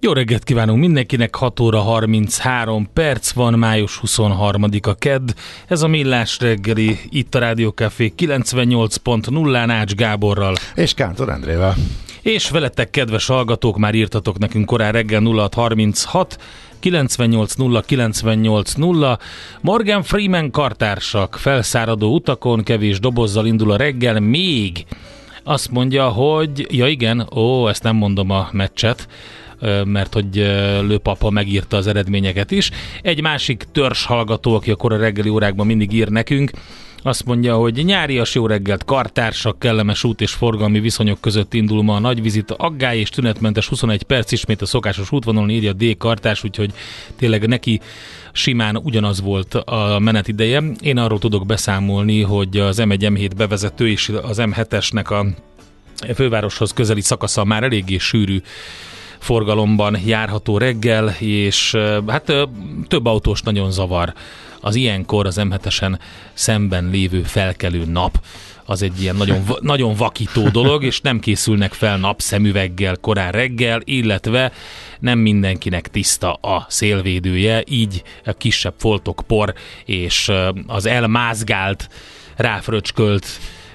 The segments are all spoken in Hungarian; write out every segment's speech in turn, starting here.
Jó reggelt kívánunk mindenkinek, 6 óra 33 perc van, május 23-a kedd. Ez a Millás reggeli, itt a Rádiókafé 98.0 Ács Gáborral. És Kántor Endrével. És veletek, kedves hallgatók, már írtatok nekünk korán reggel 0636 980 980 Morgan Freeman kartársak, felszáradó utakon, kevés dobozzal indul a reggel, még azt mondja, hogy, ja igen, ó, ezt nem mondom a meccset, mert hogy Lőpapa megírta az eredményeket is. Egy másik törzs hallgató, aki a a reggeli órákban mindig ír nekünk, azt mondja, hogy nyárias jó reggelt, kartársak, kellemes út és forgalmi viszonyok között indul ma a nagy vizita, aggály és tünetmentes 21 perc, ismét a szokásos útvonalon írja D kartárs, úgyhogy tényleg neki simán ugyanaz volt a menetideje. Én arról tudok beszámolni, hogy az M1 M7 bevezető és az M7-esnek a fővároshoz közeli szakasza már eléggé sűrű forgalomban járható reggel, és hát több autós nagyon zavar. Az ilyenkor az m szemben lévő felkelő nap az egy ilyen nagyon, nagyon vakító dolog, és nem készülnek fel napszemüveggel korán reggel, illetve nem mindenkinek tiszta a szélvédője, így a kisebb foltok por és az elmázgált, ráfröcskölt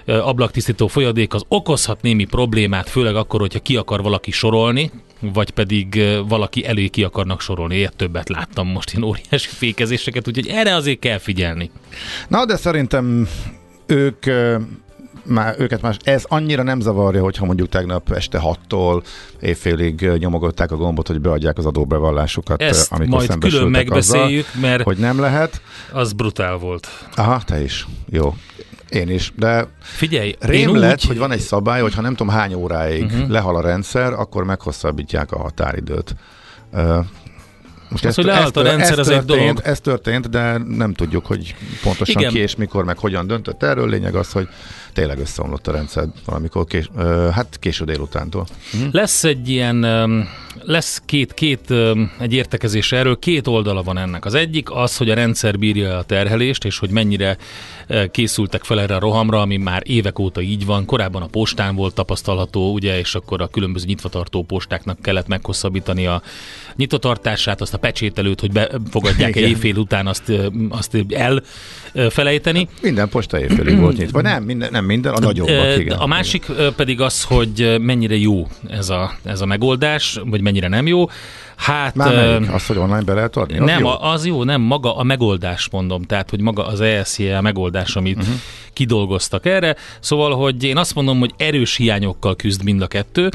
ablaktisztító folyadék az okozhat némi problémát, főleg akkor, hogyha ki akar valaki sorolni, vagy pedig valaki elé ki akarnak sorolni. Ilyet többet láttam most én óriási fékezéseket, úgyhogy erre azért kell figyelni. Na, de szerintem ők már őket más, ez annyira nem zavarja, hogyha mondjuk tegnap este 6-tól évfélig nyomogatták a gombot, hogy beadják az adóbevallásukat, Ezt amikor majd külön megbeszéljük, azzal, mert hogy nem lehet. Az brutál volt. Aha, te is. Jó. Én is, de Figyelj, rém lett, úgy... hogy van egy szabály, hogy ha nem tudom hány óráig uh-huh. lehal a rendszer, akkor meghosszabbítják a határidőt. Uh, most ez, hogy lehalt a rendszer, ez történt, egy dolog. Ez történt, de nem tudjuk, hogy pontosan Igen. ki és mikor, meg hogyan döntött erről. Lényeg az, hogy tényleg összeomlott a rendszer valamikor kés, hát késő délutántól. Lesz egy ilyen, lesz két, két egy értekezés erről, két oldala van ennek. Az egyik az, hogy a rendszer bírja a terhelést, és hogy mennyire készültek fel erre a rohamra, ami már évek óta így van. Korábban a postán volt tapasztalható, ugye, és akkor a különböző nyitvatartó postáknak kellett meghosszabbítani a nyitvatartását, azt a pecsételőt, hogy befogadják egy éjfél után azt, azt elfelejteni. Minden posta éjfélig volt nyitva. Nem, minden, nem minden, a nagyobbak, igen. A másik pedig az, hogy mennyire jó ez a, ez a megoldás, vagy mennyire nem jó. Hát, Már melyik? Az, hogy online be lehet adni? Az nem, jó? az jó, nem, maga a megoldás mondom, tehát, hogy maga az ESZIA megoldás, amit uh-huh. kidolgoztak erre. Szóval, hogy én azt mondom, hogy erős hiányokkal küzd mind a kettő.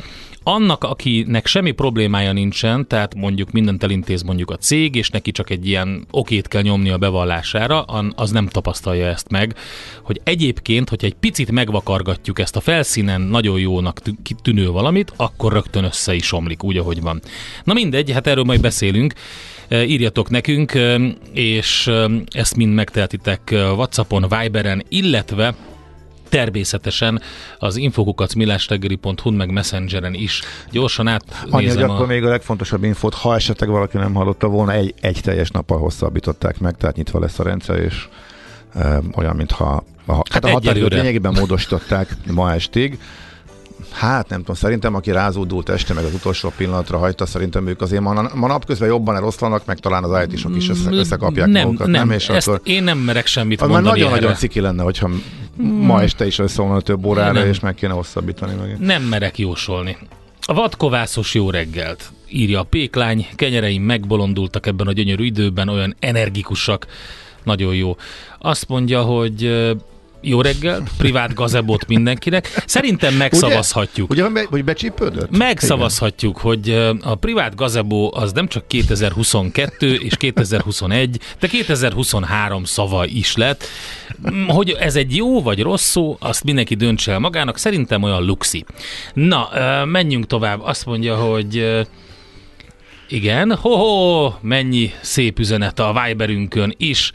Annak, akinek semmi problémája nincsen, tehát mondjuk mindent elintéz mondjuk a cég, és neki csak egy ilyen okét kell nyomni a bevallására, az nem tapasztalja ezt meg, hogy egyébként, hogyha egy picit megvakargatjuk ezt a felszínen nagyon jónak tűnő valamit, akkor rögtön össze is omlik, úgy, ahogy van. Na mindegy, hát erről majd beszélünk. Írjatok nekünk, és ezt mind megtehetitek Whatsappon, Viberen, illetve természetesen az infokukat millástegeri.hu meg Messengeren is. Gyorsan át. Annyi, hogy a... akkor még a legfontosabb infót, ha esetleg valaki nem hallotta volna, egy, egy teljes nappal hosszabbították meg, tehát nyitva lesz a rendszer, és e, olyan, mintha a, hát, hát a határidőt lényegében módosították ma estig. Hát nem tudom, szerintem aki rázódult este, meg az utolsó pillanatra hagyta, szerintem ők azért ma, ma napközben jobban eloszlanak, meg talán az IT-sok is össze, összekapják nem, magukat, nem? nem? És ezt akkor, én nem merek semmit mondani nagyon-nagyon ciki lenne, hogyha ma Hmm. este is összeomlana több órára, és meg kéne hosszabbítani megint. Nem merek jósolni. A vadkovászos jó reggelt, írja a péklány, kenyereim megbolondultak ebben a gyönyörű időben, olyan energikusak, nagyon jó. Azt mondja, hogy jó reggelt, privát gazebot mindenkinek. Szerintem megszavazhatjuk. Ugye, ugye hogy becsípődött? Megszavazhatjuk, Igen. hogy a privát gazebó az nem csak 2022 és 2021, de 2023 szava is lett. Hogy ez egy jó vagy rossz szó, azt mindenki döntse el magának. Szerintem olyan luxi. Na, menjünk tovább. Azt mondja, hogy igen, ho-ho, mennyi szép üzenet a Viberünkön is.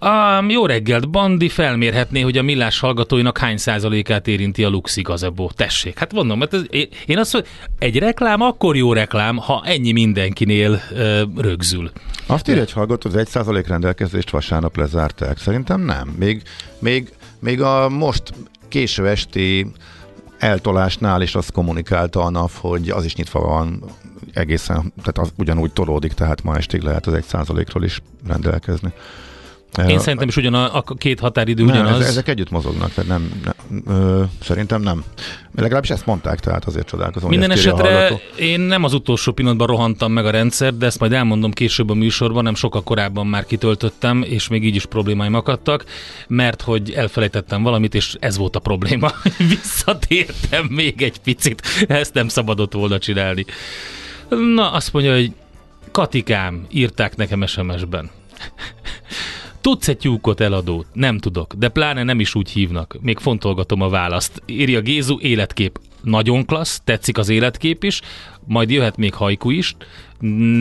Um, jó reggelt, Bandi felmérhetné, hogy a millás hallgatóinak hány százalékát érinti a Luxi gazebó. Tessék, hát mondom, mert ez, én azt mondom, egy reklám akkor jó reklám, ha ennyi mindenkinél uh, rögzül. Azt írja, hogy hallgatod, az egy százalék rendelkezést vasárnap lezárták. Szerintem nem. Még, még, még a most késő esti eltolásnál is azt kommunikálta a NAV, hogy az is nyitva van egészen, tehát az ugyanúgy tolódik, tehát ma estig lehet az egy százalékról is rendelkezni. Én szerintem is ugyan a, a két határidő nem, ugyanaz. Ezek együtt mozognak, tehát nem, nem ö, szerintem nem. Legalábbis ezt mondták, tehát azért csodálkozom. Minden esetre én nem az utolsó pillanatban rohantam meg a rendszer, de ezt majd elmondom később a műsorban, nem sokkal korábban már kitöltöttem, és még így is problémáim akadtak, mert hogy elfelejtettem valamit, és ez volt a probléma. Visszatértem még egy picit, ezt nem szabadott volna csinálni. Na, azt mondja, hogy Katikám, írták nekem SMS-ben. Tudsz egy tyúkot eladót? Nem tudok, de pláne nem is úgy hívnak. Még fontolgatom a választ. Írja Gézu, életkép. Nagyon klassz, tetszik az életkép is, majd jöhet még hajku is.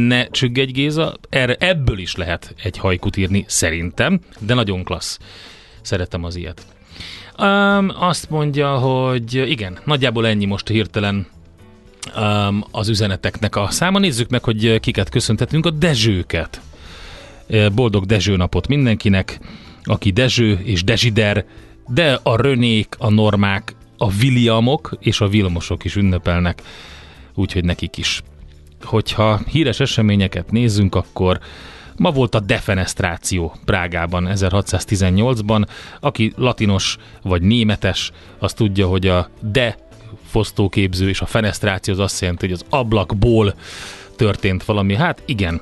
Ne csüggedj Géza, erre, ebből is lehet egy hajkut írni, szerintem, de nagyon klassz. Szeretem az ilyet. Um, azt mondja, hogy igen, nagyjából ennyi most hirtelen um, az üzeneteknek a száma. Nézzük meg, hogy kiket köszöntetünk, a Dezsőket. Boldog Dezső napot mindenkinek, aki Dezső és Dezsider, de a Rönék, a Normák, a Williamok és a Vilmosok is ünnepelnek, úgyhogy nekik is. Hogyha híres eseményeket nézzünk, akkor ma volt a defenestráció Prágában 1618-ban. Aki latinos vagy németes, az tudja, hogy a de fosztóképző és a fenestráció az azt jelenti, hogy az ablakból történt valami. Hát igen,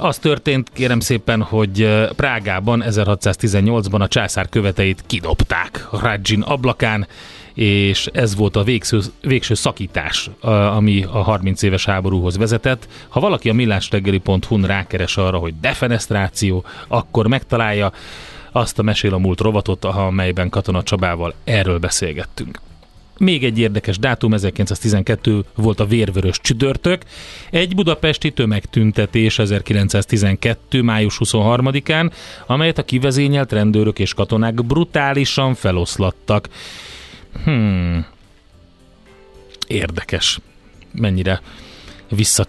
az történt, kérem szépen, hogy Prágában 1618-ban a császár követeit kidobták Radzsin ablakán, és ez volt a végső, végső szakítás, ami a 30 éves háborúhoz vezetett. Ha valaki a millástegeli.hu-n rákeres arra, hogy defenestráció, akkor megtalálja azt a Mesél a múlt rovatot, amelyben Katona Csabával erről beszélgettünk. Még egy érdekes dátum, 1912 volt a vérvörös csütörtök, egy budapesti tömegtüntetés 1912. május 23-án, amelyet a kivezényelt rendőrök és katonák brutálisan feloszlattak. Hmm. Érdekes. Mennyire vissza,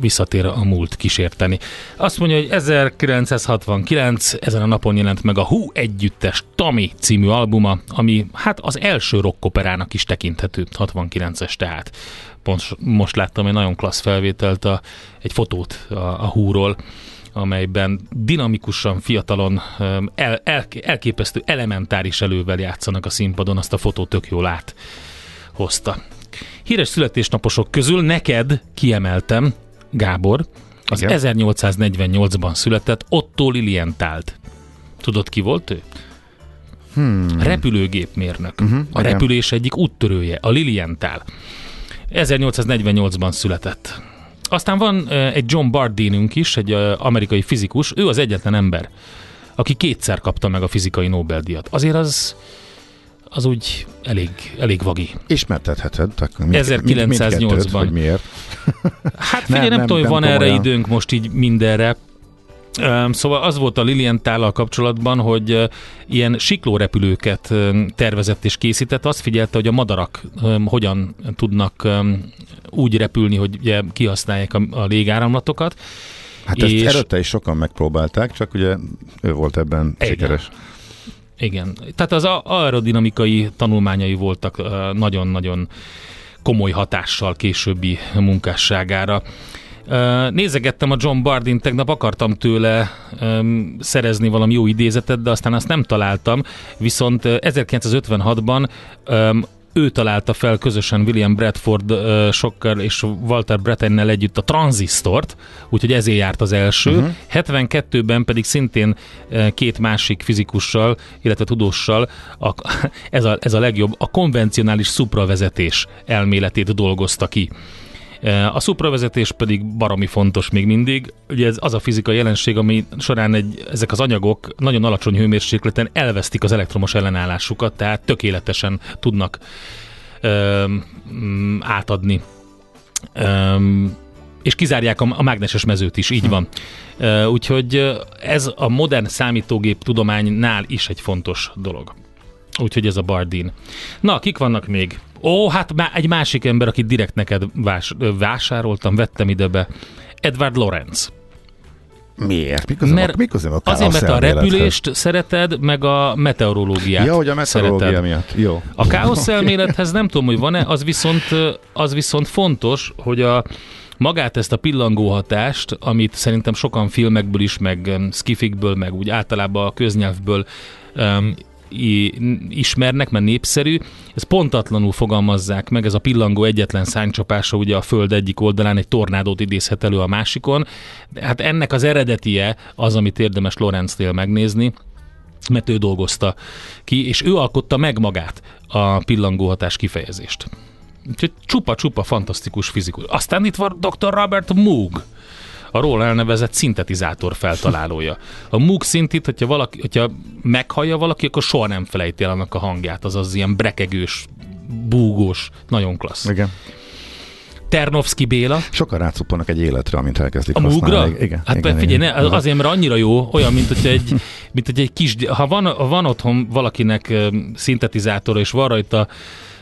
visszatér a múlt kísérteni. Azt mondja, hogy 1969 ezen a napon jelent meg a Hú együttes Tami című albuma, ami hát az első rockoperának is tekinthető, 69-es tehát. Most, most láttam egy nagyon klassz felvételt, a, egy fotót a, a Húról, amelyben dinamikusan, fiatalon, el, el, elképesztő elementáris elővel játszanak a színpadon, azt a fotót tök jól át. Híres születésnaposok közül neked kiemeltem, Gábor, az Igen. 1848-ban született Otto Lilienthalt. Tudod, ki volt ő? Hmm. Repülőgépmérnök. Uh-huh. A repülés egyik úttörője, a Lilienthal. 1848-ban született. Aztán van egy John Bardeenünk is, egy amerikai fizikus, ő az egyetlen ember, aki kétszer kapta meg a fizikai Nobel-díjat. Azért az az úgy elég, elég vagi. Ismertetheted? 1908-ban. miért? Hát figyelj, nem, nem, nem tudom, hogy van erre időnk most így mindenre. Szóval az volt a Lilian tállal kapcsolatban, hogy ilyen siklórepülőket tervezett és készített. Azt figyelte, hogy a madarak hogyan tudnak úgy repülni, hogy ugye kihasználják a, légáramlatokat. Hát ezt és... előtte is sokan megpróbálták, csak ugye ő volt ebben Igen. sikeres. Igen. Tehát az aerodinamikai tanulmányai voltak nagyon-nagyon komoly hatással későbbi munkásságára. Nézegettem a John Bardin, tegnap akartam tőle um, szerezni valami jó idézetet, de aztán azt nem találtam, viszont 1956-ban um, ő találta fel közösen William Bradford uh, sokkal és Walter Brettennel együtt a tranzisztort, úgyhogy ezért járt az első. Uh-huh. 72-ben pedig szintén uh, két másik fizikussal, illetve tudóssal a, ez, a, ez a legjobb, a konvencionális szupravezetés elméletét dolgozta ki. A szupravezetés pedig baromi fontos még mindig. Ugye ez az a fizikai jelenség, ami során egy, ezek az anyagok nagyon alacsony hőmérsékleten elvesztik az elektromos ellenállásukat, tehát tökéletesen tudnak ö, átadni. Ö, és kizárják a, a mágneses mezőt is, így hm. van. Uh, úgyhogy ez a modern számítógép tudománynál is egy fontos dolog. Úgyhogy ez a Bardin. Na, kik vannak még? Ó, hát má, egy másik ember, akit direkt neked vás, vásároltam, vettem ide be. Edward Lorenz. Miért? Miközben, mert miközben a azért, mert a repülést szereted, meg a meteorológiát Ja, hogy a meteorológia szereted. miatt. Jó. A káosz elmélethez nem tudom, hogy van-e, az viszont, az viszont fontos, hogy a magát ezt a pillangó hatást, amit szerintem sokan filmekből is, meg skifikből, meg úgy általában a köznyelvből um, ismernek, mert népszerű, ez pontatlanul fogalmazzák meg, ez a pillangó egyetlen szánycsapása ugye a föld egyik oldalán egy tornádót idézhet elő a másikon, hát ennek az eredetie az, amit érdemes Lorenznél megnézni, mert ő dolgozta ki, és ő alkotta meg magát a pillangóhatás kifejezést. Úgyhogy csupa-csupa fantasztikus fizikus. Aztán itt van dr. Robert Moog, a róla elnevezett szintetizátor feltalálója. A Moog szintit, hogyha, valaki, hogyha meghallja valaki, akkor soha nem felejti el annak a hangját, azaz ilyen brekegős, búgós, nagyon klassz. Igen. Ternovszki Béla. Sokan rácuppanak egy életre, amint elkezdik a használni. Igen, hát igen, figyelj, igen. Ne, azért, mert annyira jó, olyan, mint hogy egy, mint hogy egy kis, ha van, ha van otthon valakinek szintetizátor, és van rajta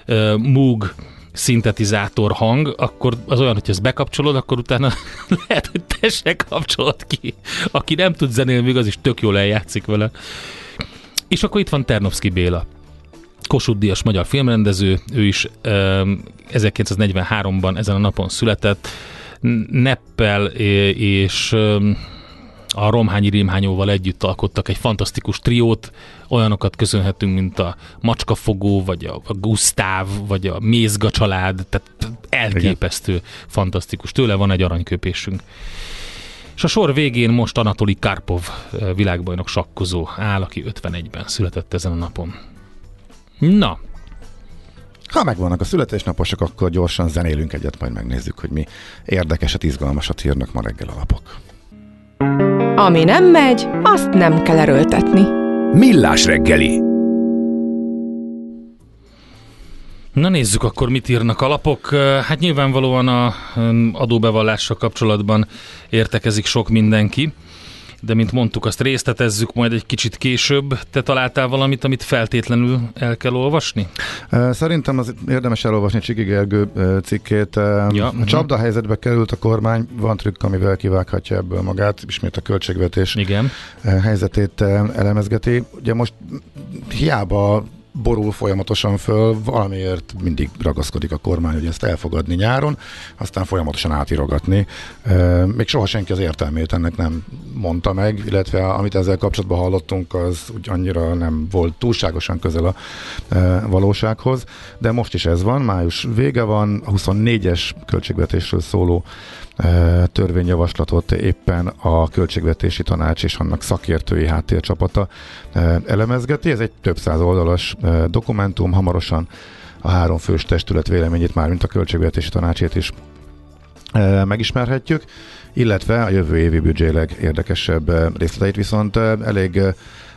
uh, Moog szintetizátor hang, akkor az olyan, hogy ezt bekapcsolod, akkor utána lehet, hogy te se kapcsolod ki. Aki nem tud zenélni, még az is tök jól eljátszik vele. És akkor itt van Ternovszki Béla. Kossuth Díjas magyar filmrendező, ő is um, 1943-ban ezen a napon született, Neppel és um, a Romhányi Rémhányóval együtt alkottak egy fantasztikus triót, olyanokat köszönhetünk, mint a Macskafogó, vagy a, a Gusztáv, vagy a Mézga család, tehát elképesztő, Igen. fantasztikus. Tőle van egy aranyköpésünk. És a sor végén most Anatoli Karpov eh, világbajnok sakkozó áll, aki 51-ben született ezen a napon. Na, ha megvannak a születésnaposok, akkor gyorsan zenélünk egyet, majd megnézzük, hogy mi érdekeset, izgalmasat írnak ma reggel alapok. Ami nem megy, azt nem kell erőltetni. Millás reggeli. Na nézzük akkor, mit írnak a lapok. Hát nyilvánvalóan a adóbevallással kapcsolatban értekezik sok mindenki de mint mondtuk, azt részletezzük majd egy kicsit később. Te találtál valamit, amit feltétlenül el kell olvasni? Szerintem az érdemes elolvasni Csiki Gergő cikkét. Ja, a mhm. csapda helyzetbe került a kormány, van trükk, amivel kivághatja ebből magát, ismét a költségvetés Igen. helyzetét elemezgeti. Ugye most hiába borul folyamatosan föl, valamiért mindig ragaszkodik a kormány, hogy ezt elfogadni nyáron, aztán folyamatosan átirogatni. Még soha senki az értelmét ennek nem mondta meg, illetve amit ezzel kapcsolatban hallottunk, az úgy annyira nem volt túlságosan közel a valósághoz, de most is ez van, május vége van, a 24-es költségvetésről szóló törvényjavaslatot éppen a Költségvetési Tanács és annak szakértői háttércsapata elemezgeti. Ez egy több száz oldalas dokumentum, hamarosan a három fős testület véleményét, már mint a költségvetési tanácsét is megismerhetjük, illetve a jövő évi büdzsé legérdekesebb részleteit viszont elég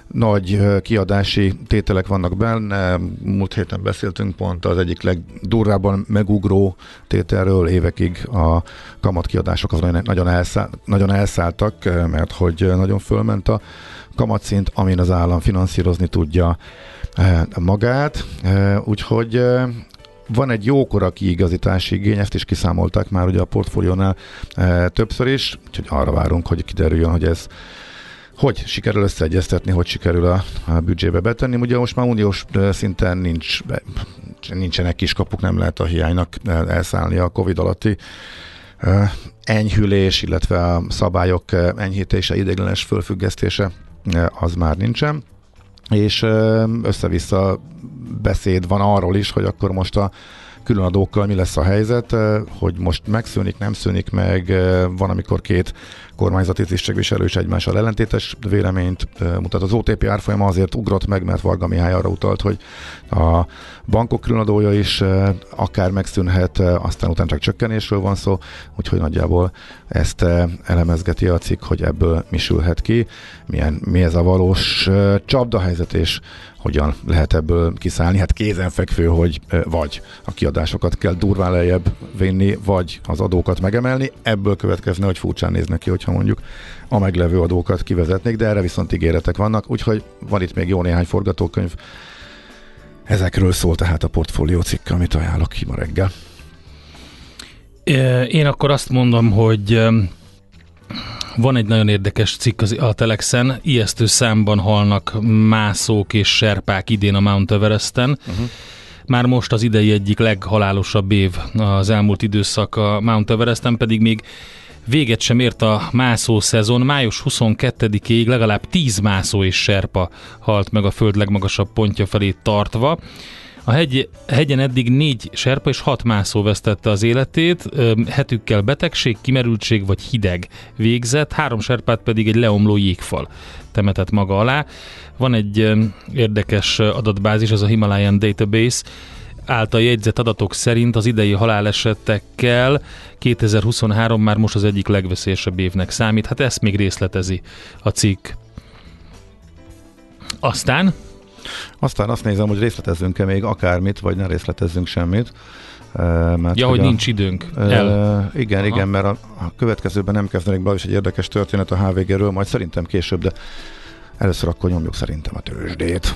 nagy kiadási tételek vannak benne. Múlt héten beszéltünk pont az egyik legdurrábban megugró tételről évekig a kamatkiadások az nagyon, elszáll, nagyon elszálltak, mert hogy nagyon fölment a kamatszint, amin az állam finanszírozni tudja magát. Úgyhogy van egy jókora kiigazítási igény, ezt is kiszámolták már ugye a portfóliónál többször is, úgyhogy arra várunk, hogy kiderüljön, hogy ez hogy sikerül összeegyeztetni, hogy sikerül a, a büdzsébe betenni. Ugye most már uniós szinten nincs, nincsenek kiskapuk, nem lehet a hiánynak elszállni a Covid alatti enyhülés, illetve a szabályok enyhítése, ideiglenes fölfüggesztése az már nincsen. És össze-vissza beszéd van arról is, hogy akkor most a különadókkal mi lesz a helyzet, hogy most megszűnik, nem szűnik meg, van, amikor két kormányzati tisztségviselő is egymással ellentétes véleményt mutat. Az OTP árfolyama azért ugrott meg, mert Varga Mihály arra utalt, hogy a bankok különadója is akár megszűnhet, aztán utána csak csökkenésről van szó, úgyhogy nagyjából ezt elemezgeti a cikk, hogy ebből mi sülhet ki, milyen, mi ez a valós csapdahelyzet, és hogyan lehet ebből kiszállni. Hát kézenfekvő, hogy vagy a kiadásokat kell durván lejjebb vinni, vagy az adókat megemelni. Ebből következne, hogy furcsán néznek ki, hogyha mondjuk a meglevő adókat kivezetnék, de erre viszont ígéretek vannak, úgyhogy van itt még jó néhány forgatókönyv. Ezekről szól tehát a portfólió cikk, amit ajánlok ki ma reggel. Én akkor azt mondom, hogy van egy nagyon érdekes cikk a Telexen, ijesztő számban halnak mászók és serpák idén a Mount Everesten. Uh-huh. Már most az idei egyik leghalálosabb év az elmúlt időszak a Mount Everesten, pedig még véget sem ért a mászó szezon. Május 22-ig legalább 10 mászó és serpa halt meg a föld legmagasabb pontja felé tartva. A hegy, hegyen eddig négy serpa és hat mászó vesztette az életét, hetükkel betegség, kimerültség vagy hideg végzett, három serpát pedig egy leomló jégfal temetett maga alá. Van egy érdekes adatbázis, az a Himalayan Database, által jegyzett adatok szerint az idei halálesetekkel 2023 már most az egyik legveszélyesebb évnek számít. Hát ezt még részletezi a cikk. Aztán aztán azt nézem, hogy részletezzünk-e még akármit, vagy ne részletezzünk semmit. Mert ja, hogy a, nincs időnk. El. igen, Aha. igen, mert a, a következőben nem kezdenek be, is egy érdekes történet a HVG-ről, majd szerintem később, de először akkor nyomjuk szerintem a tőzsdét.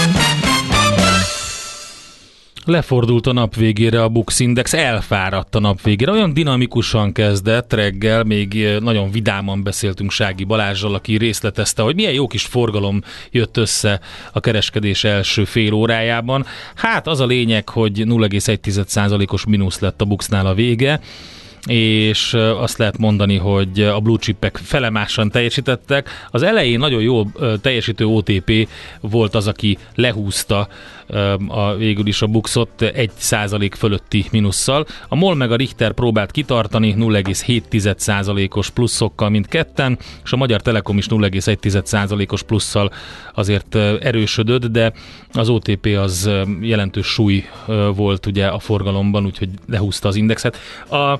Lefordult a nap végére a Bux Index, elfáradt a nap végére. Olyan dinamikusan kezdett reggel, még nagyon vidáman beszéltünk Sági Balázsral, aki részletezte, hogy milyen jó kis forgalom jött össze a kereskedés első fél órájában. Hát az a lényeg, hogy 0,1%-os mínusz lett a Buxnál a vége és azt lehet mondani, hogy a blue chipek felemásan teljesítettek. Az elején nagyon jó teljesítő OTP volt az, aki lehúzta a, végül is a buxot egy százalék fölötti minusszal. A MOL meg a Richter próbált kitartani 0,7%-os pluszokkal mindketten, és a Magyar Telekom is 0,1%-os plusszal azért erősödött, de az OTP az jelentős súly volt ugye a forgalomban, úgyhogy lehúzta az indexet. A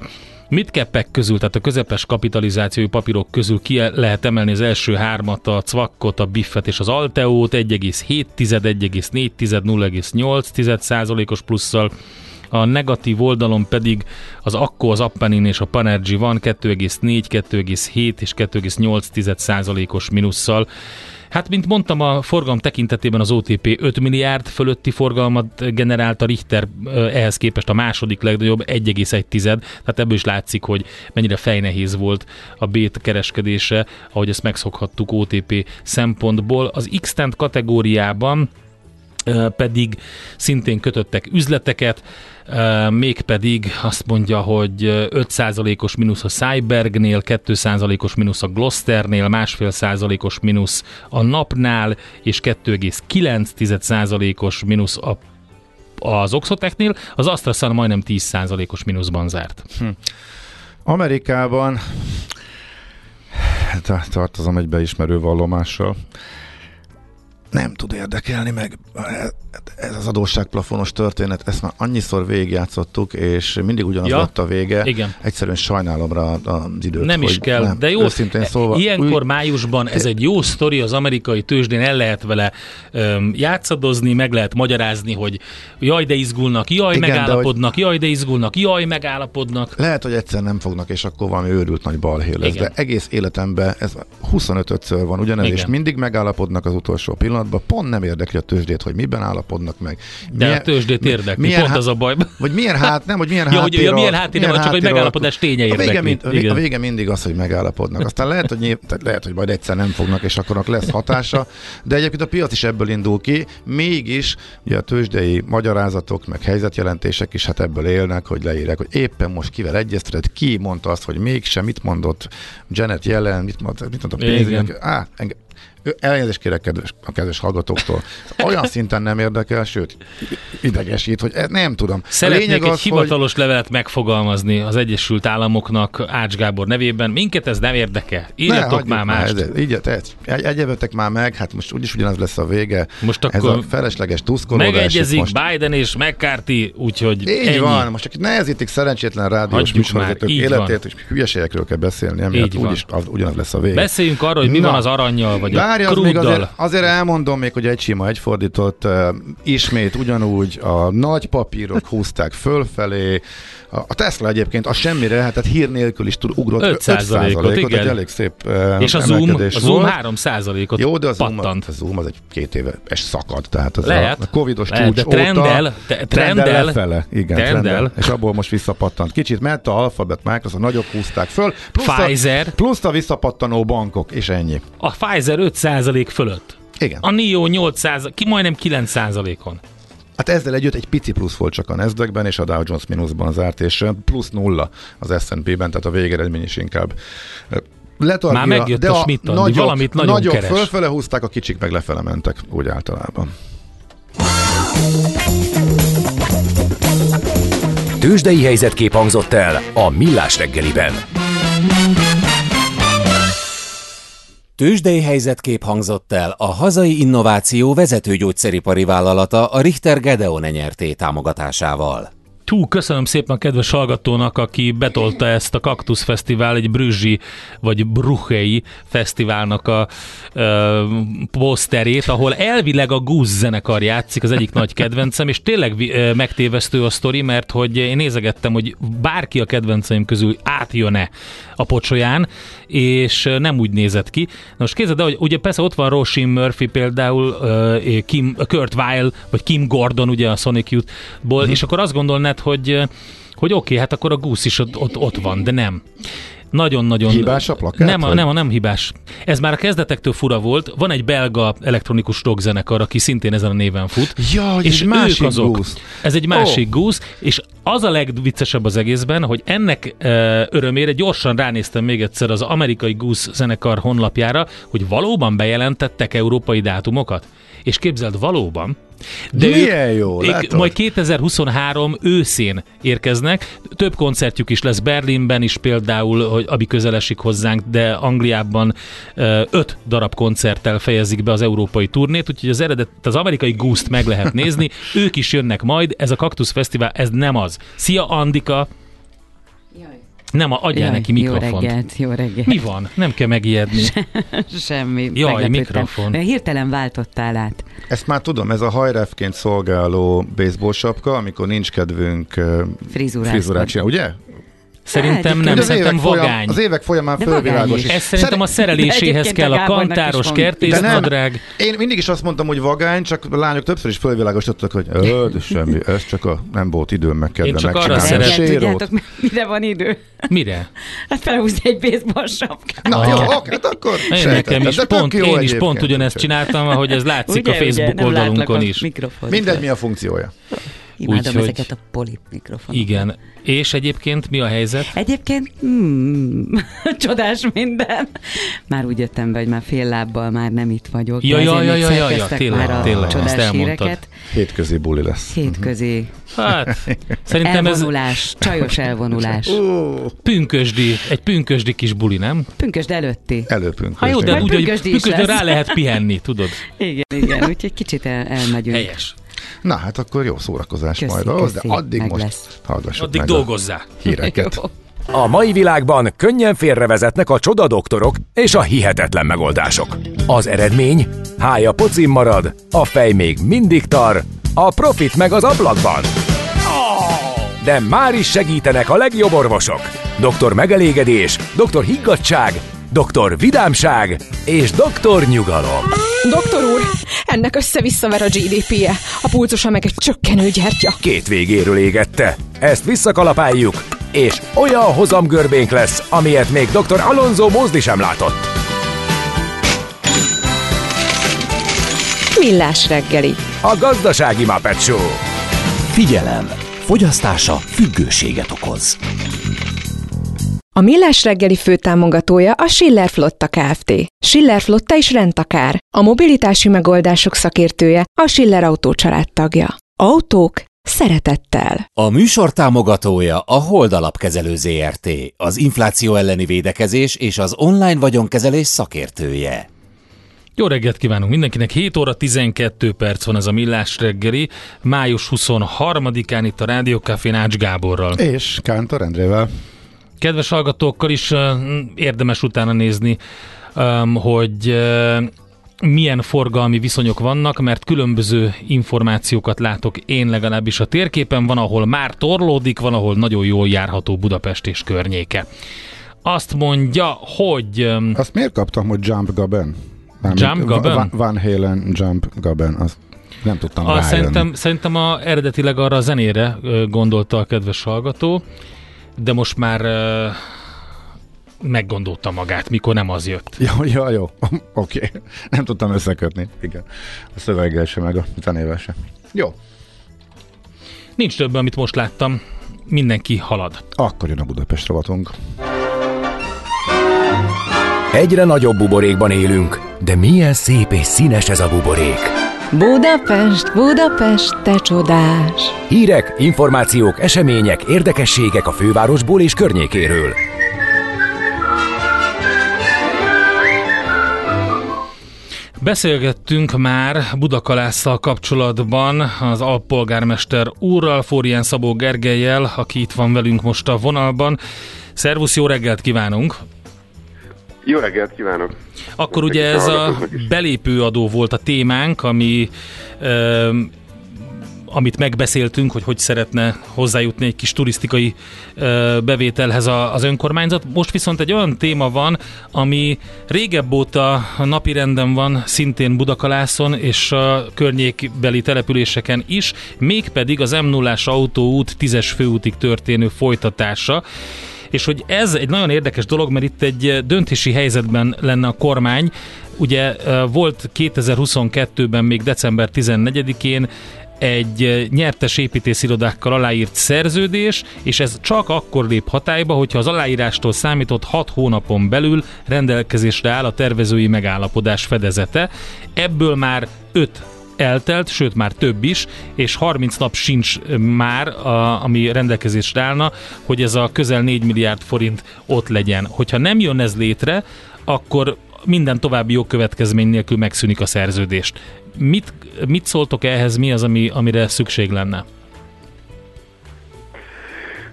Midcapek közül, tehát a közepes kapitalizációi papírok közül ki lehet emelni az első hármat, a Cvakkot, a Biffet és az Alteót 1,7, 1,4, 0,8 százalékos plusszal, a negatív oldalon pedig az Akko, az Appenin és a Panergy van 2,4, 2,7 és 2,8 százalékos minusszal. Hát, mint mondtam, a forgalom tekintetében az OTP 5 milliárd fölötti forgalmat generált, a Richter ehhez képest a második legnagyobb 1,1, tehát ebből is látszik, hogy mennyire fejnehéz volt a bét kereskedése, ahogy ezt megszokhattuk OTP szempontból. Az x kategóriában pedig szintén kötöttek üzleteket, mégpedig azt mondja, hogy 5%-os mínusz a Cybergnél, 2%-os mínusz a Glosternél, másfél százalékos mínusz a Napnál, és 2,9%-os mínusz a az Oxotechnél, az AstraZeneca majdnem 10%-os mínuszban zárt. Hm. Amerikában tartozom egy beismerő vallomással nem tud érdekelni meg. Ez az adósságplafonos történet, ezt már annyiszor végigjátszottuk, és mindig ugyanaz ja, lett a vége. Igen. Egyszerűen sajnálom rá az időt. Nem is kell, nem, de jó, őszintén szólva, ilyenkor új... májusban ez egy jó sztori az amerikai tőzsdén, el lehet vele um, játszadozni, meg lehet magyarázni, hogy jaj, de izgulnak, jaj, Igen, megállapodnak, de hogy... jaj, de izgulnak, jaj, megállapodnak. Lehet, hogy egyszer nem fognak, és akkor valami őrült nagy balhé lesz, Igen. de egész életemben ez 25-ször van ugyanez, Igen. és mindig megállapodnak az utolsó pillanat pillanatban pont nem érdekli a tőzsdét, hogy miben állapodnak meg. De milyen, a tőzsdét érdekli, milyen, pont az a baj. Vagy milyen hát, nem, hogy milyen ja, háttér. Ja, milyen háttér, milyen csak hogy megállapodás ténye érdekli. A vége, mind, a, vége mindig az, hogy megállapodnak. Aztán lehet, hogy, nyilv, lehet, hogy majd egyszer nem fognak, és akkor lesz hatása, de egyébként a piac is ebből indul ki, mégis ugye a tőzsdei magyarázatok, meg helyzetjelentések is hát ebből élnek, hogy leírják, hogy éppen most kivel egyeztetett, ki mondta azt, hogy mégsem, mit mondott Janet Yellen, mit mondta, mit mondta a pénzügyek. Á, engem, elnézést kérek kedves, a kedves hallgatóktól. Olyan szinten nem érdekel, sőt, idegesít, hogy nem tudom. Szeretnék egy az, hivatalos hogy... levelet megfogalmazni az Egyesült Államoknak Ács Gábor nevében. Minket ez nem érdekel. Írjatok ne, már mást. Ez, így, egy, egyevetek már meg, hát most úgyis ugyanaz lesz a vége. Most akkor ez a felesleges tuszkolódás. Megegyezik most... Biden és McCarthy, úgyhogy Így ennyi. van, most akik nehezítik szerencsétlen rádiós műsorvezetők életét, és hülyeségekről kell beszélni, emiatt úgyis az, ugyanaz lesz a vége. Beszéljünk arról, hogy mi Na, van az aranyjal, vagy a várja, az még azért, azért elmondom még, hogy egy sima, egyfordított, uh, ismét ugyanúgy a nagy papírok húzták fölfelé, a Tesla egyébként a semmire, hát hír nélkül is tud ugrott 5 százalékot, igen. egy elég szép És a Zoom, a Zoom 3 százalékot Jó, de a Zoom, pattant. a Zoom az egy két éve es szakad, tehát az lehet, a covidos lehet, csúcs de trendel, óta te, trendel, trendel lefele, igen, trendel. trendel. és abból most visszapattant. Kicsit mert a Alphabet, Microsoft nagyobb húzták föl, plusz Pfizer, a, plusz a visszapattanó bankok, és ennyi. A Pfizer 5 százalék fölött. Igen. A NIO 8 ki majdnem 9 százalékon. Hát ezzel együtt egy pici plusz volt csak a nasdaq és a Dow Jones mínuszban zárt, és plusz nulla az S&P-ben, tehát a végeredmény is inkább letargia, Már megjött de a, a Schmidt nagyobb, valamit nagyon nagyobb keres. fölfele húzták, a kicsik meg lefele mentek, úgy általában. Tőzsdei helyzetkép hangzott el a Millás reggeliben. Tőzsdei helyzetkép hangzott el a hazai innováció vezető gyógyszeripari vállalata a Richter Gedeon nyerté támogatásával. Tú, köszönöm szépen a kedves hallgatónak, aki betolta ezt a Kaktusz Fesztivál, egy brüzsi vagy bruhei fesztiválnak a ö, poszterét, ahol elvileg a Goose zenekar játszik, az egyik nagy kedvencem, és tényleg ö, megtévesztő a sztori, mert hogy én nézegettem, hogy bárki a kedvenceim közül átjön-e a pocsolyán, és nem úgy nézett ki. Most képzeld hogy ugye persze ott van Roshin Murphy például, Kim, Kurt Weill, vagy Kim Gordon ugye a Sonic Youth-ból, hmm. és akkor azt gondolnád, hogy hogy oké, okay, hát akkor a Goose is ott, ott, ott van, de nem nagyon-nagyon... Hibás a plakát? Nem, a, nem, a nem hibás. Ez már a kezdetektől fura volt. Van egy belga elektronikus rockzenekar, aki szintén ezen a néven fut. Ja, és egy másik azok. Goose. Ez egy másik oh. Goose, és az a legviccesebb az egészben, hogy ennek e, örömére gyorsan ránéztem még egyszer az amerikai Goose zenekar honlapjára, hogy valóban bejelentettek európai dátumokat. És képzeld, valóban, de Milyen ők, jó, ők majd 2023 őszén érkeznek. Több koncertjük is lesz Berlinben is például, hogy abi közelesik hozzánk, de Angliában öt darab koncerttel fejezik be az európai turnét, úgyhogy az eredet, az amerikai Goose-t meg lehet nézni. ők is jönnek majd, ez a Kaktusz Fesztivál, ez nem az. Szia Andika! Nem, adjál Jaj, neki mikrofont. Jó reggelt, jó reggelt. Mi van? Nem kell megijedni. Semmi. Jaj, mikrofon. Hirtelen váltottál át. Ezt már tudom, ez a hajrefként szolgáló baseball sapka, amikor nincs kedvünk frizurát csinálni, ugye? Szerintem nem, az szerintem évek folyam- vagány. az évek folyamán De fölvilágos. vagány is. Ez szerintem a szereléséhez kell a kantáros nem, kertészmadrág. én mindig is azt mondtam, hogy vagány, csak a lányok többször is fölvilágosítottak, hogy de semmi, ez csak a nem volt időm meg kedve Én csak arra megcsinálni. szeret- Reggel, Sérót. tudjátok, mire van idő? Mire? Hát felhúzni egy baseball sapkát. Na jó, oké, hát akkor Én nekem is pont, jó én is pont ugyanezt csináltam, ahogy ez látszik a Facebook oldalunkon is. Mindegy, mi a funkciója. Imádom Úgyhogy- ezeket a polip mikrofonokat. Igen. És egyébként mi a helyzet? Egyébként hmm, csodás minden. Már úgy jöttem be, hogy már fél lábbal már nem itt vagyok. Ja, ja, ja, ja, ja, ja, tényleg, már a tényleg, ezt csodás elmondtad. híreket. Hétközi buli lesz. Hétközi Hát, szerintem ez elvonulás, csajos elvonulás. pünkösdi, egy pünkösdi kis buli, nem? Pünkösd előtti. Előpünk. Ha jó, de úgy, hogy pünkösdi rá lehet pihenni, tudod? Igen, igen, úgyhogy kicsit el, elmegyünk. Helyes. Na hát akkor jó szórakozás Köszi, majd ahhoz, de addig meg most lesz. hallgassuk Addig meg dolgozzá. a híreket. A mai világban könnyen félrevezetnek a csoda doktorok és a hihetetlen megoldások. Az eredmény? Hája pocim marad, a fej még mindig tar, a profit meg az ablakban. De már is segítenek a legjobb orvosok. Doktor megelégedés, doktor higgadság, doktor vidámság és doktor nyugalom. Doktor úr, ennek össze-visszaver a GDP-je, a pulcosa meg egy csökkenő gyertya. Két végéről égette. Ezt visszakalapáljuk, és olyan hozamgörbénk lesz, amilyet még dr. Alonso Mózdi sem látott. Millás reggeli. A gazdasági Muppet Show. Figyelem! Fogyasztása függőséget okoz. A Millás reggeli főtámogatója a Schiller Flotta Kft. Schiller Flotta is rendtakár. A mobilitási megoldások szakértője a Schiller Autó tagja. Autók szeretettel. A műsor támogatója a Hold Alapkezelő ZRT, az infláció elleni védekezés és az online vagyonkezelés szakértője. Jó reggelt kívánunk mindenkinek, 7 óra 12 perc van ez a Millás reggeli, május 23-án itt a Rádió Café Ács Gáborral. És Kántor Endrével. Kedves hallgatókkal is érdemes utána nézni, hogy milyen forgalmi viszonyok vannak, mert különböző információkat látok én legalábbis a térképen. Van, ahol már torlódik, van, ahol nagyon jól járható Budapest és környéke. Azt mondja, hogy Azt miért kaptam, hogy Jump Gaben? Mármint Jump Gaben? Va- Van Halen Jump Gaben. Azt nem tudtam a, rájönni. szerintem, szerintem a, eredetileg arra a zenére gondolta a kedves hallgató, de most már meggondolta magát, mikor nem az jött. Ja, ja, jó. Oké. Okay. Nem tudtam összekötni. Igen. A szöveggel sem, meg a zenével sem. Jó. Nincs több, amit most láttam. Mindenki halad. Akkor jön a Budapest rovatunk. Egyre nagyobb buborékban élünk, de milyen szép és színes ez a buborék. Budapest, Budapest, te csodás! Hírek, információk, események, érdekességek a fővárosból és környékéről. Beszélgettünk már Budakalásszal kapcsolatban az alpolgármester úrral, Fórián Szabó Gergelyel, aki itt van velünk most a vonalban. Szervusz, jó reggelt kívánunk! Jó reggelt kívánok! Akkor ugye ez a belépőadó volt a témánk, ami ö, amit megbeszéltünk, hogy hogy szeretne hozzájutni egy kis turisztikai ö, bevételhez a, az önkormányzat. Most viszont egy olyan téma van, ami régebb óta napi renden van, szintén Budakalászon és a környékbeli településeken is, mégpedig az m 0 autóút 10-es főútig történő folytatása és hogy ez egy nagyon érdekes dolog, mert itt egy döntési helyzetben lenne a kormány. Ugye volt 2022-ben, még december 14-én egy nyertes építészirodákkal aláírt szerződés, és ez csak akkor lép hatályba, hogyha az aláírástól számított 6 hónapon belül rendelkezésre áll a tervezői megállapodás fedezete. Ebből már 5 eltelt, sőt már több is, és 30 nap sincs már, a, ami rendelkezésre állna, hogy ez a közel 4 milliárd forint ott legyen. Hogyha nem jön ez létre, akkor minden további jogkövetkezmény nélkül megszűnik a szerződést. Mit, mit szóltok ehhez, mi az, ami, amire szükség lenne?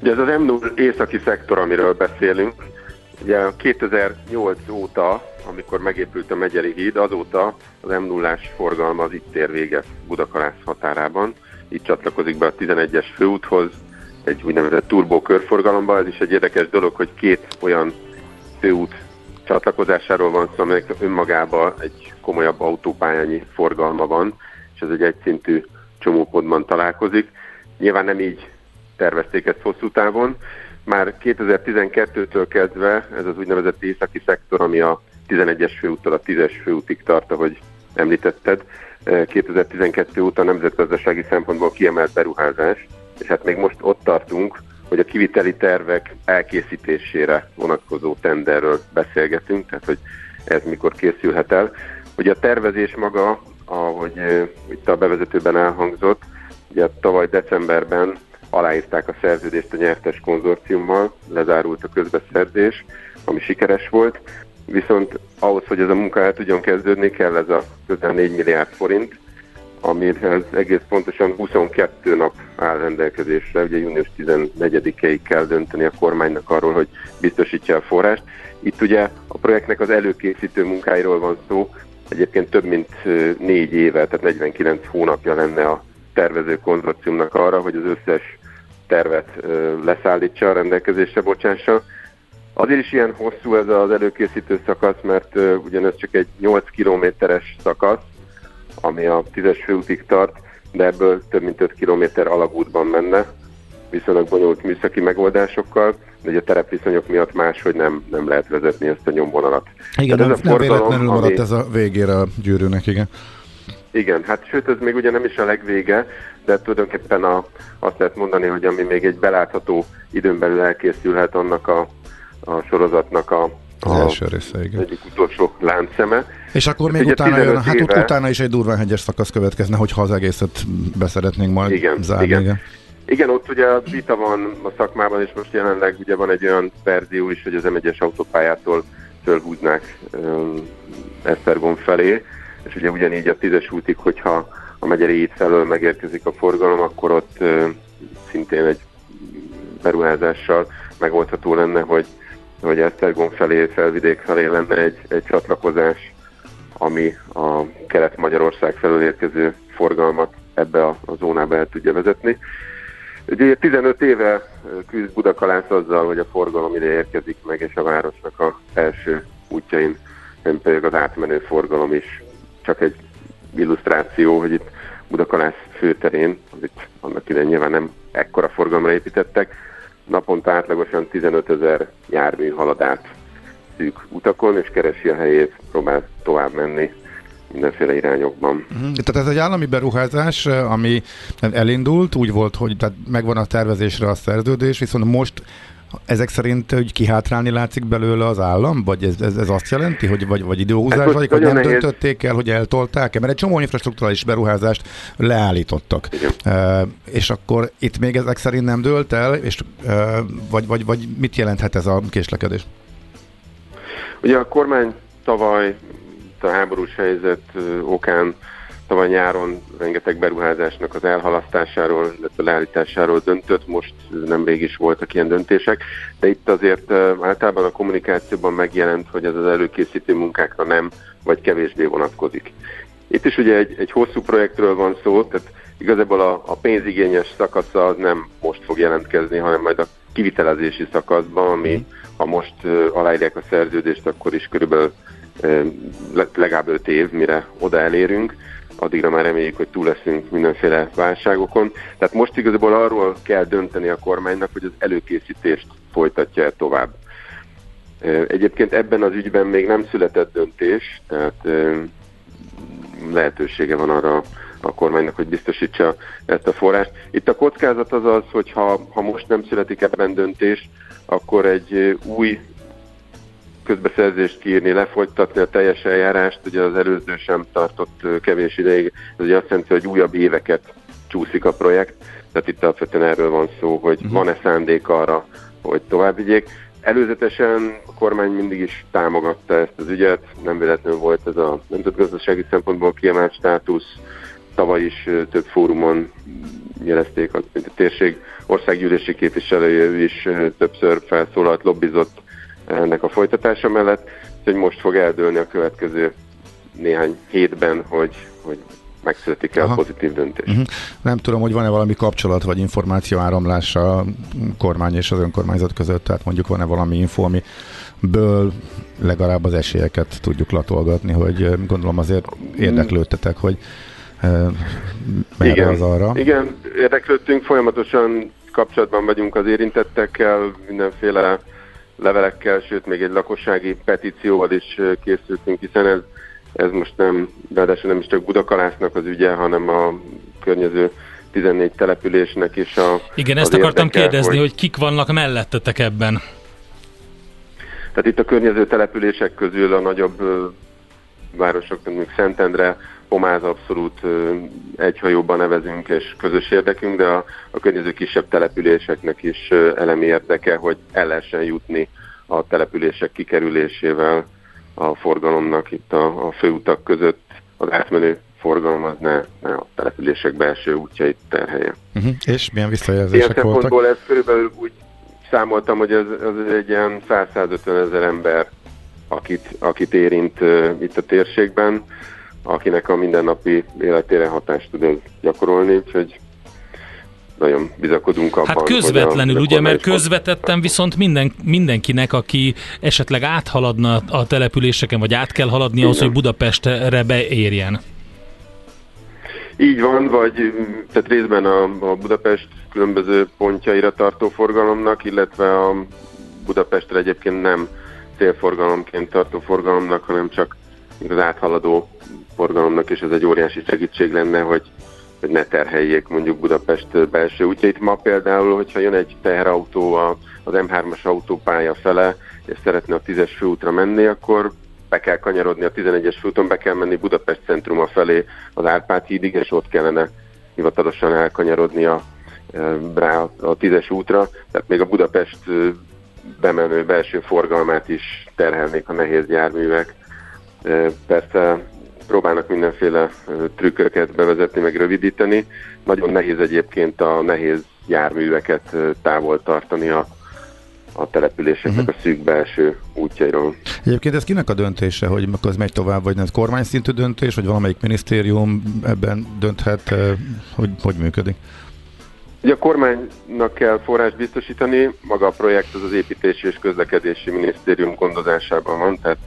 Ugye ez az M0 északi szektor, amiről beszélünk, ugye 2008 óta, amikor megépült a Megyeri híd, azóta az m 0 forgalma az itt ér véget Budakalász határában. Itt csatlakozik be a 11-es főúthoz, egy úgynevezett turbo körforgalomba. Ez is egy érdekes dolog, hogy két olyan főút csatlakozásáról van szó, amelyek önmagában egy komolyabb autópályányi forgalma van, és ez egy egyszintű csomópontban találkozik. Nyilván nem így tervezték ezt hosszú távon. Már 2012-től kezdve ez az úgynevezett északi szektor, ami a 11-es főúttól a 10-es főútig tart, ahogy említetted, 2012 óta nemzetgazdasági szempontból kiemelt beruházás, és hát még most ott tartunk, hogy a kiviteli tervek elkészítésére vonatkozó tenderről beszélgetünk, tehát hogy ez mikor készülhet el. Ugye a tervezés maga, ahogy itt a bevezetőben elhangzott, ugye tavaly decemberben aláírták a szerződést a nyertes konzorciummal, lezárult a közbeszerzés, ami sikeres volt, viszont ahhoz, hogy ez a munka el tudjon kezdődni, kell ez a közel 4 milliárd forint, amihez egész pontosan 22 nap áll rendelkezésre, ugye június 14-ig kell dönteni a kormánynak arról, hogy biztosítja a forrást. Itt ugye a projektnek az előkészítő munkáiról van szó, egyébként több mint négy éve, tehát 49 hónapja lenne a tervező konzorciumnak arra, hogy az összes tervet leszállítsa, rendelkezésre bocsássa. Azért is ilyen hosszú ez az előkészítő szakasz, mert ugyanez csak egy 8 kilométeres szakasz, ami a 10-es főútig tart, de ebből több mint 5 kilométer alagútban menne, viszonylag bonyolult műszaki megoldásokkal, de ugye a terepviszonyok miatt máshogy nem, nem lehet vezetni ezt a nyomvonalat. Igen, nem, ez a nem véletlenül maradt ami... ez a végére a gyűrűnek, igen. Igen, hát sőt, ez még ugye nem is a legvége, de tulajdonképpen a, azt lehet mondani, hogy ami még egy belátható időn belül elkészülhet annak a, a sorozatnak a, az a, első része, igen. egyik utolsó láncszeme. És akkor még utána jön, hát éve... utána is egy durván hegyes szakasz következne, hogyha az egészet beszeretnénk majd igen, zárni. Igen. igen. Igen, ott ugye vita van a szakmában, és most jelenleg ugye van egy olyan verzió is, hogy az M1-es autópályától fölhúznák um, Esztergom felé, és ugye ugyanígy a tízes útig, hogyha a Megyeri híd felől megérkezik a forgalom, akkor ott uh, szintén egy beruházással megoldható lenne, hogy, hogy Esztergom felé, felvidék felé lenne egy, egy csatlakozás, ami a kelet-Magyarország felől érkező forgalmat ebbe a, a zónába el tudja vezetni. Ugye 15 éve küzd Budakalász azzal, hogy a forgalom ide érkezik meg, és a városnak a első útjain nem pedig az átmenő forgalom is. Csak egy illusztráció, hogy itt Budakalász főterén, az itt annak ide nyilván nem ekkora forgalomra építettek, naponta átlagosan 15 ezer jármű halad át szűk utakon, és keresi a helyét, próbál tovább menni mindenféle irányokban. Uh-huh. Tehát ez egy állami beruházás, ami elindult, úgy volt, hogy tehát megvan a tervezésre a szerződés, viszont most ezek szerint hogy kihátrálni látszik belőle az állam? Vagy ez, ez, ez azt jelenti, hogy vagy, vagy időhúzás, hát, vagy, vagy nem nehéz. döntötték el, hogy eltolták-e? Mert egy csomó infrastruktúrális beruházást leállítottak. E, és akkor itt még ezek szerint nem dőlt el, és, e, vagy, vagy, vagy mit jelenthet ez a késlekedés? Ugye a kormány tavaly a háborús helyzet okán tavaly nyáron rengeteg beruházásnak az elhalasztásáról, illetve leállításáról döntött, most nem is voltak ilyen döntések, de itt azért általában a kommunikációban megjelent, hogy ez az előkészítő munkákra nem, vagy kevésbé vonatkozik. Itt is ugye egy, egy hosszú projektről van szó, tehát igazából a, a pénzigényes szakasza az nem most fog jelentkezni, hanem majd a kivitelezési szakaszban, ami ha most aláírják a szerződést, akkor is körülbelül legalább 5 év, mire oda elérünk addigra már reméljük, hogy túl leszünk mindenféle válságokon. Tehát most igazából arról kell dönteni a kormánynak, hogy az előkészítést folytatja -e tovább. Egyébként ebben az ügyben még nem született döntés, tehát lehetősége van arra a kormánynak, hogy biztosítsa ezt a forrást. Itt a kockázat az az, hogy ha, ha most nem születik ebben döntés, akkor egy új közbeszerzést kiírni, lefolytatni a teljes eljárást, ugye az előző sem tartott kevés ideig, ez ugye azt jelenti, hogy újabb éveket csúszik a projekt, tehát itt alapvetően erről van szó, hogy uh-huh. van-e szándék arra, hogy tovább vigyék. Előzetesen a kormány mindig is támogatta ezt az ügyet, nem véletlenül volt ez a nemzetgazdasági szempontból kiemelt státusz, tavaly is több fórumon jelezték, mint a térség országgyűlési képviselője, is többször felszólalt, lobbizott ennek a folytatása mellett, hogy most fog eldőlni a következő néhány hétben, hogy, hogy megszületik el a pozitív döntés. Uh-huh. Nem tudom, hogy van-e valami kapcsolat vagy információ áramlása a kormány és az önkormányzat között, tehát mondjuk van-e valami info, amiből legalább az esélyeket tudjuk latolgatni, hogy gondolom azért érdeklődtetek, hogy merre igen, az arra. Igen, érdeklődtünk, folyamatosan kapcsolatban vagyunk az érintettekkel, mindenféle levelekkel, sőt még egy lakossági petícióval is készültünk, hiszen ez, ez most nem, ráadásul nem is csak Budakalásznak az ügye, hanem a környező 14 településnek is a Igen, ezt akartam érdeke, kérdezni, hogy... hogy kik vannak mellettetek ebben. Tehát itt a környező települések közül a nagyobb városok, mint Szentendre, Pomáz abszolút egy hajóban nevezünk és közös érdekünk, de a, a környező kisebb településeknek is elemi érdeke, hogy el lehessen jutni a települések kikerülésével a forgalomnak itt a, a főutak között az átmenő forgalom az ne, ne a települések belső útjait terhelje. Uh-huh. És milyen visszajelzések Ilyen voltak? ez körülbelül úgy számoltam, hogy ez, ez egy ilyen 100-150 ezer ember, akit, akit érint uh, itt a térségben akinek a mindennapi életére hatást tud ez gyakorolni, úgyhogy nagyon bizakodunk abban. Hát közvetlenül, a, ugye, mert közvetettem viszont minden, mindenkinek, aki esetleg áthaladna a településeken, vagy át kell haladni ahhoz, hogy Budapestre beérjen. Így van, vagy tehát részben a, a Budapest különböző pontjaira tartó forgalomnak, illetve a Budapestre egyébként nem célforgalomként tartó forgalomnak, hanem csak az áthaladó forgalomnak, és ez egy óriási segítség lenne, hogy, hogy ne terheljék mondjuk Budapest belső útjait. Ma például, hogyha jön egy teherautó az M3-as autópálya fele, és szeretne a 10-es főútra menni, akkor be kell kanyarodni a 11-es főúton, be kell menni Budapest centruma felé az Árpád hídig, és ott kellene hivatalosan elkanyarodni a, e, rá a 10-es útra. Tehát még a Budapest e, bemenő belső forgalmát is terhelnék a nehéz járművek. Persze próbálnak mindenféle trükköket bevezetni, meg rövidíteni. Nagyon nehéz egyébként a nehéz járműveket távol tartani a, a településeknek uh-huh. a szűk belső útjairól. Egyébként ez kinek a döntése, hogy az megy tovább, vagy ez kormány szintű döntés, vagy valamelyik minisztérium ebben dönthet, hogy hogy működik? Ugye a kormánynak kell forrás biztosítani, maga a projekt az az építési és közlekedési minisztérium gondozásában van, tehát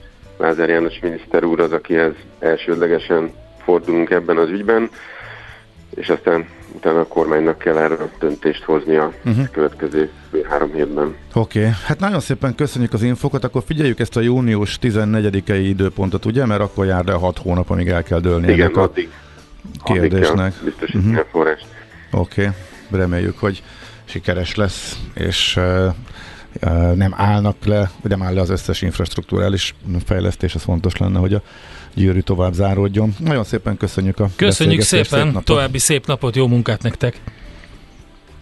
Lázár János miniszter úr az, akihez elsődlegesen fordulunk ebben az ügyben, és aztán utána a kormánynak kell erről döntést hozni a uh-huh. következő három hétben. Oké, okay. hát nagyon szépen köszönjük az infokat, akkor figyeljük ezt a június 14-i időpontot, ugye, mert akkor jár le 6 hónap, amíg el kell dőlni Igen, ennek a addig, kérdésnek. biztosítani uh-huh. a forrást. Oké, okay. reméljük, hogy sikeres lesz, és uh, nem állnak le, vagy nem áll le az összes infrastruktúrális fejlesztés, ez fontos lenne, hogy a gyűrű tovább záródjon. Nagyon szépen köszönjük a Köszönjük szépen, szép további szép napot, jó munkát nektek!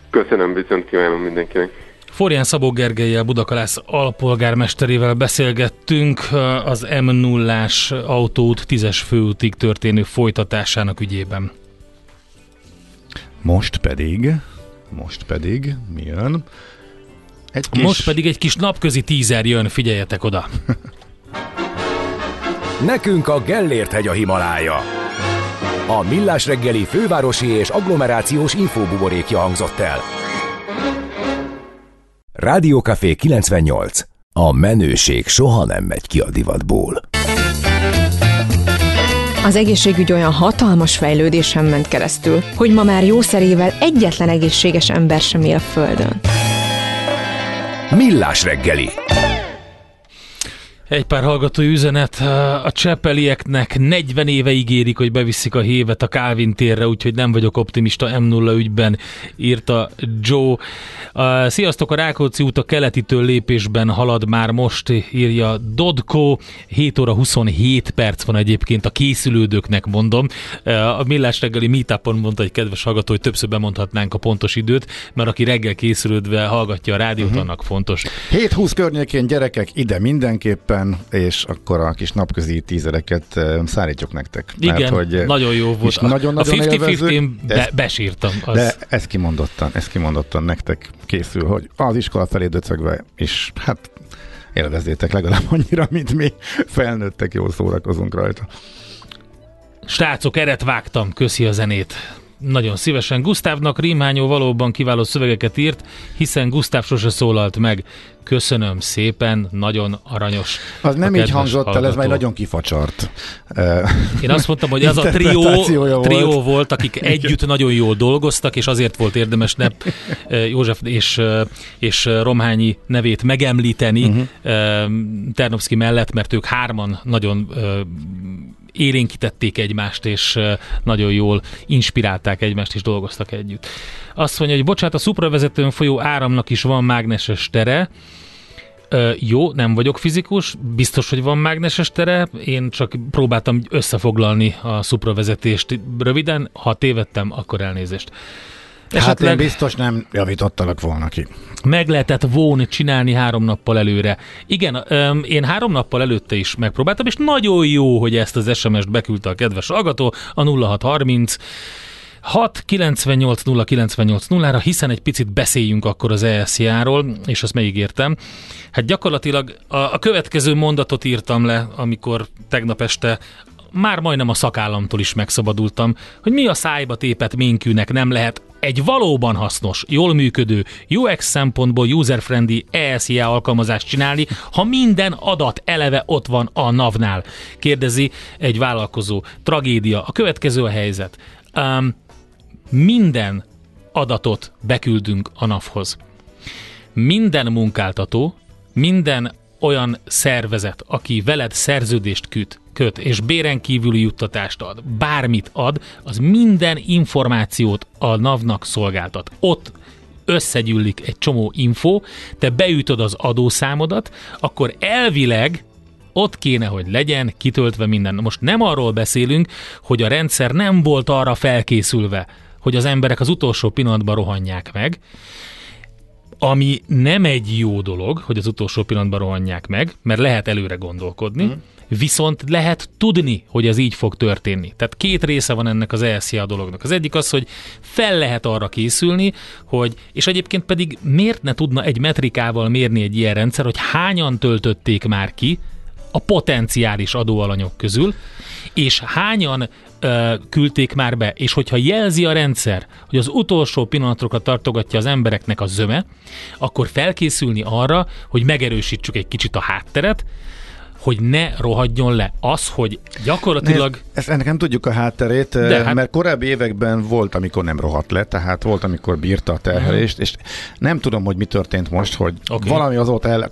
Köszönöm, viszont kívánom mindenkinek! Forján Szabó Gergelyel, Budakalász alpolgármesterével beszélgettünk az m 0 autóút 10-es főútig történő folytatásának ügyében. Most pedig, most pedig mi jön? Egy kis... Most pedig egy kis napközi tízer jön, figyeljetek oda! Nekünk a Gellért hegy a Himalája. A Millás reggeli fővárosi és agglomerációs infóbuborékja hangzott el. Rádiókafé 98. A menőség soha nem megy ki a divatból. Az egészségügy olyan hatalmas fejlődésen ment keresztül, hogy ma már jószerével egyetlen egészséges ember sem él a Földön. Millás reggeli. Egy pár hallgatói üzenet. A Csepelieknek 40 éve ígérik, hogy beviszik a hévet a Calvin térre, úgyhogy nem vagyok optimista M0 ügyben, írta Joe. Sziasztok, a Rákóczi út a keletitől lépésben halad már most, írja Dodko. 7 óra 27 perc van egyébként a készülődőknek, mondom. A Millás reggeli meetupon mondta egy kedves hallgató, hogy többször bemondhatnánk a pontos időt, mert aki reggel készülődve hallgatja a rádiót, uh-huh. annak fontos. 7-20 környékén gyerekek, ide mindenképpen szépen, és akkor a kis napközi tízereket szállítjuk nektek. Igen, mert, hogy nagyon jó volt. A, nagyon, nagyon a 50-50 be, besírtam. Az. De ez kimondottan, ez kimondottan nektek készül, hogy az iskola felé döcögve is, hát élvezzétek legalább annyira, mint mi felnőttek, jól szórakozunk rajta. Srácok, eret vágtam, köszi a zenét. Nagyon szívesen. Gusztávnak Rímányó valóban kiváló szövegeket írt, hiszen Gusztáv sose szólalt meg. Köszönöm szépen, nagyon aranyos. Az nem így hangzott el, ez már nagyon kifacsart. Én azt mondtam, hogy az a trió, trió volt. volt, akik együtt nagyon jól dolgoztak, és azért volt érdemes ne József és, és Romhányi nevét megemlíteni uh-huh. Ternovszki mellett, mert ők hárman nagyon élénkítették egymást, és nagyon jól inspirálták egymást, és dolgoztak együtt. Azt mondja, hogy bocsánat, a szupravezetőn folyó áramnak is van mágneses tere, Ö, jó, nem vagyok fizikus, biztos, hogy van mágneses tere, én csak próbáltam összefoglalni a szupravezetést röviden, ha tévedtem, akkor elnézést. Esetleg hát én biztos nem javítottalak volna ki. Meg lehetett volna csinálni három nappal előre. Igen, öm, én három nappal előtte is megpróbáltam, és nagyon jó, hogy ezt az SMS-t beküldte a kedves hallgató, a 0630 6 98 0 98 0 hiszen egy picit beszéljünk akkor az ESZ-ról, és azt megígértem. Hát gyakorlatilag a, a következő mondatot írtam le, amikor tegnap este már majdnem a szakállamtól is megszabadultam, hogy mi a szájba tépet minkűnek nem lehet egy valóban hasznos, jól működő, UX szempontból user-friendly ESIA alkalmazást csinálni, ha minden adat eleve ott van a NAV-nál? Kérdezi egy vállalkozó. Tragédia. A következő a helyzet. Um, minden adatot beküldünk a NAV-hoz. Minden munkáltató, minden olyan szervezet, aki veled szerződést küt, köt, és béren kívüli juttatást ad, bármit ad, az minden információt a NAV-nak szolgáltat. Ott összegyűlik egy csomó info, te beütöd az adószámodat, akkor elvileg ott kéne, hogy legyen kitöltve minden. Most nem arról beszélünk, hogy a rendszer nem volt arra felkészülve, hogy az emberek az utolsó pillanatban rohanják meg, ami nem egy jó dolog, hogy az utolsó pillanatban rohanják meg, mert lehet előre gondolkodni, mm. viszont lehet tudni, hogy ez így fog történni. Tehát két része van ennek az ESZIA dolognak. Az egyik az, hogy fel lehet arra készülni, hogy, és egyébként pedig miért ne tudna egy metrikával mérni egy ilyen rendszer, hogy hányan töltötték már ki a potenciális adóalanyok közül, és hányan ö, küldték már be, és hogyha jelzi a rendszer, hogy az utolsó pillanatokat tartogatja az embereknek a zöme, akkor felkészülni arra, hogy megerősítsük egy kicsit a hátteret, hogy ne rohadjon le. Az, hogy gyakorlatilag... Nézd, ezt ennek nem tudjuk a hátterét, De hát... mert korábbi években volt, amikor nem rohadt le, tehát volt, amikor bírta a terhelést, uh-huh. és nem tudom, hogy mi történt most, hogy okay. valami azóta el...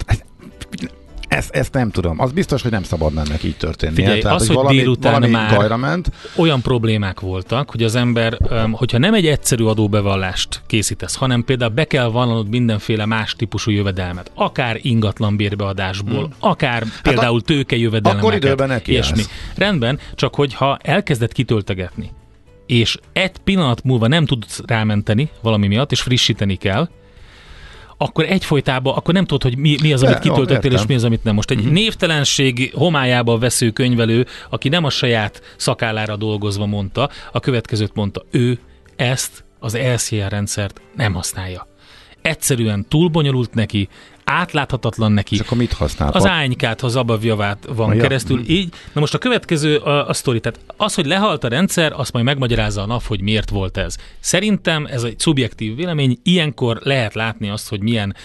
Ezt, ezt nem tudom. Az biztos, hogy nem szabadna ennek így történni. Figyelj, Tehát, az, hogy, hogy valami, délután valami már ment. olyan problémák voltak, hogy az ember, hogyha nem egy egyszerű adóbevallást készítesz, hanem például be kell vallanod mindenféle más típusú jövedelmet, akár ingatlan bérbeadásból, hmm. akár hát például tőke jövedelmet. Akkor időben neki ilyesmi. Rendben, csak hogyha elkezded kitöltegetni, és egy pillanat múlva nem tudsz rámenteni valami miatt, és frissíteni kell, akkor egyfolytában, akkor nem tudod, hogy mi, mi az, amit kitöltöttél, és mi az, amit nem. Most egy uh-huh. névtelenség homályába vesző könyvelő, aki nem a saját szakállára dolgozva mondta, a következőt mondta, ő ezt az LCR rendszert nem használja. Egyszerűen túl bonyolult neki, átláthatatlan neki. És akkor mit használ? Az ánykát, ha zabavjavát van ja. keresztül. Így. Na most a következő a, a sztori. Tehát az, hogy lehalt a rendszer, azt majd megmagyarázza a nap, hogy miért volt ez. Szerintem ez egy szubjektív vélemény. Ilyenkor lehet látni azt, hogy milyen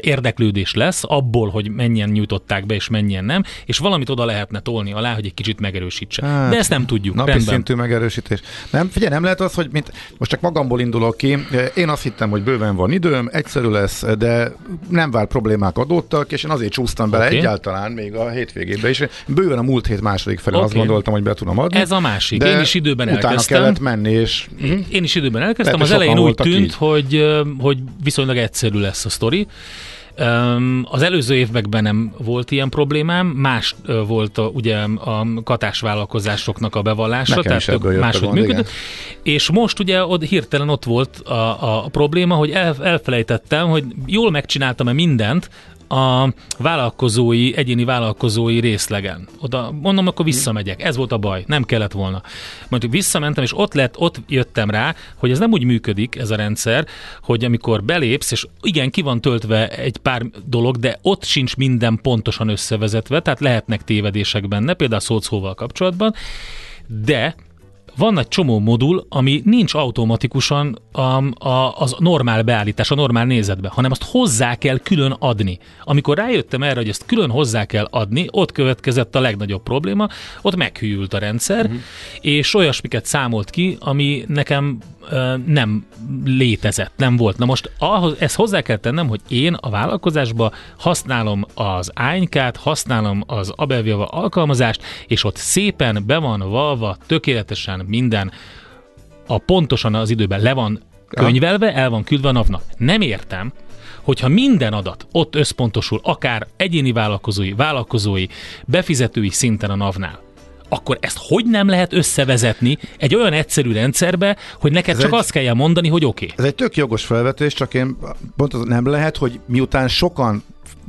érdeklődés lesz abból, hogy mennyien nyújtották be, és mennyien nem, és valamit oda lehetne tolni alá, hogy egy kicsit megerősítse. Hát, De ezt nem tudjuk. Napi rendben. szintű megerősítés. Nem, figyelj, nem lehet az, hogy mint, most csak magamból indulok ki. Én azt hittem, hogy bőven van időm, egyszerű lesz, de nem vár problémák adódtak, és én azért csúsztam bele okay. egyáltalán még a hétvégében is. Bőven a múlt hét második felé okay. azt gondoltam, hogy be tudom adni. Ez a másik. Én is időben utána elkezdtem. kellett menni, és... Én is időben elkezdtem. Az elején úgy tűnt, hogy, hogy viszonylag egyszerű lesz a sztori. Az előző években nem volt ilyen problémám, más volt a, ugye a katásvállalkozásoknak a bevallása, Nekem tehát máshogy működött. És most ugye ott hirtelen ott volt a, a probléma, hogy el, elfelejtettem, hogy jól megcsináltam-e mindent, a vállalkozói, egyéni vállalkozói részlegen. Oda mondom, akkor visszamegyek. Ez volt a baj. Nem kellett volna. Mondjuk visszamentem, és ott lett, ott jöttem rá, hogy ez nem úgy működik, ez a rendszer, hogy amikor belépsz, és igen, ki van töltve egy pár dolog, de ott sincs minden pontosan összevezetve, tehát lehetnek tévedések benne, például a szóval kapcsolatban, de van egy csomó modul, ami nincs automatikusan a, a, az normál beállítás, a normál nézetbe, hanem azt hozzá kell külön adni. Amikor rájöttem erre, hogy ezt külön hozzá kell adni, ott következett a legnagyobb probléma, ott meghűlt a rendszer, uh-huh. és olyasmiket számolt ki, ami nekem nem létezett, nem volt. Na most ahhoz, ezt hozzá kell tennem, hogy én a vállalkozásban használom az ánykát, használom az Abelviava alkalmazást, és ott szépen be van valva tökéletesen minden a pontosan az időben le van könyvelve, el van küldve a napnak. Nem értem, hogyha minden adat ott összpontosul, akár egyéni vállalkozói, vállalkozói, befizetői szinten a NAV-nál, akkor ezt hogy nem lehet összevezetni egy olyan egyszerű rendszerbe, hogy neked ez csak egy, azt kelljen mondani, hogy oké. Okay. Ez egy tök jogos felvetés, csak én pont az nem lehet, hogy miután sokan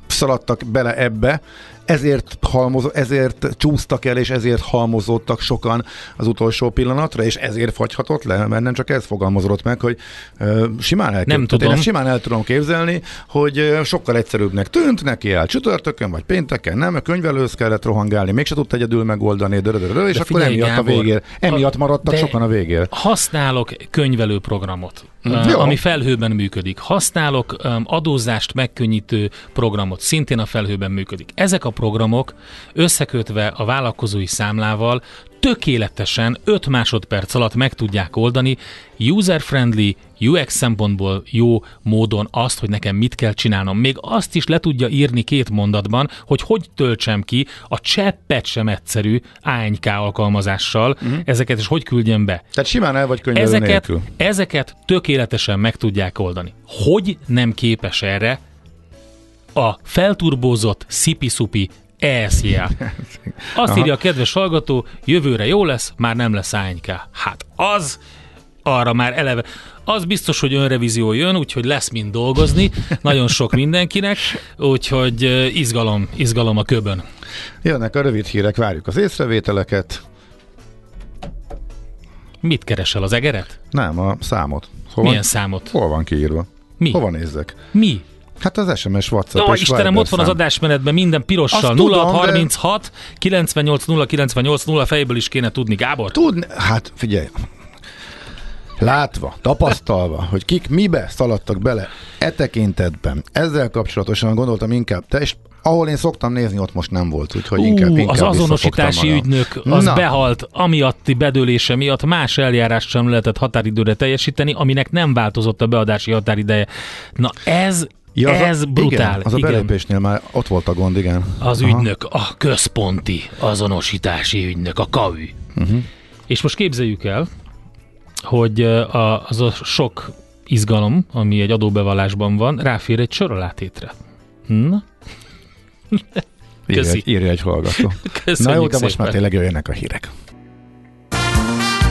szaladtak bele ebbe, ezért, halmoz, ezért csúsztak el, és ezért halmozódtak sokan az utolsó pillanatra, és ezért fagyhatott le, mert nem csak ez fogalmazódott meg, hogy uh, simán el, nem tudom. Én simán el tudom képzelni, hogy uh, sokkal egyszerűbbnek tűnt neki el csütörtökön, vagy pénteken, nem, a könyvelőhöz kellett rohangálni, mégse tudta egyedül megoldani, de, de, és de akkor emiatt Gábor, a végér, emiatt maradtak sokan a végér. Használok könyvelő programot uh, ami felhőben működik. Használok adózást megkönnyítő programot, szintén a felhőben működik. Ezek a programok összekötve a vállalkozói számlával tökéletesen 5 másodperc alatt meg tudják oldani user-friendly, UX szempontból jó módon azt, hogy nekem mit kell csinálnom. Még azt is le tudja írni két mondatban, hogy hogy töltsem ki a cseppet sem egyszerű ANK alkalmazással uh-huh. ezeket, és hogy küldjem be. Tehát simán el vagy könyvelő ezeket, nélkül. ezeket tökéletesen meg tudják oldani. Hogy nem képes erre a felturbózott szipi-szupi ESJA. Azt Aha. írja a kedves hallgató, jövőre jó lesz, már nem lesz ANK. Hát az, arra már eleve. Az biztos, hogy önrevízió jön, úgyhogy lesz mind dolgozni, nagyon sok mindenkinek, úgyhogy izgalom, izgalom a köbön. Jönnek a rövid hírek, várjuk az észrevételeket. Mit keresel, az egeret? Nem, a számot. Hol Milyen van, számot? Hol van kiírva? Mi? Hova nézzek? Mi? Hát az SMS, WhatsApp Ó, és Istenem, ott van az adásmenetben minden pirossal. 0 36 de... 98 0 98 0 fejből is kéne tudni, Gábor? Tudni, hát figyelj, látva, tapasztalva, hogy kik mibe szaladtak bele e tekintetben, ezzel kapcsolatosan gondoltam inkább, te és ahol én szoktam nézni, ott most nem volt, úgyhogy inkább, inkább Az azonosítási ügynök az Na. behalt, amiatti bedőlése miatt más eljárást sem lehetett határidőre teljesíteni, aminek nem változott a beadási határideje. Na ez Ja, az Ez a, brutál. Igen, az igen. a belépésnél már ott volt a gond, igen. Az Aha. ügynök, a központi azonosítási ügynök, a KAÜ. Uh-huh. És most képzeljük el, hogy a, az a sok izgalom, ami egy adóbevallásban van, ráfér egy sorolátétre. Na? Köszi. Írja, egy, írja egy hallgató. Na jó, de most már tényleg jöjjenek a hírek.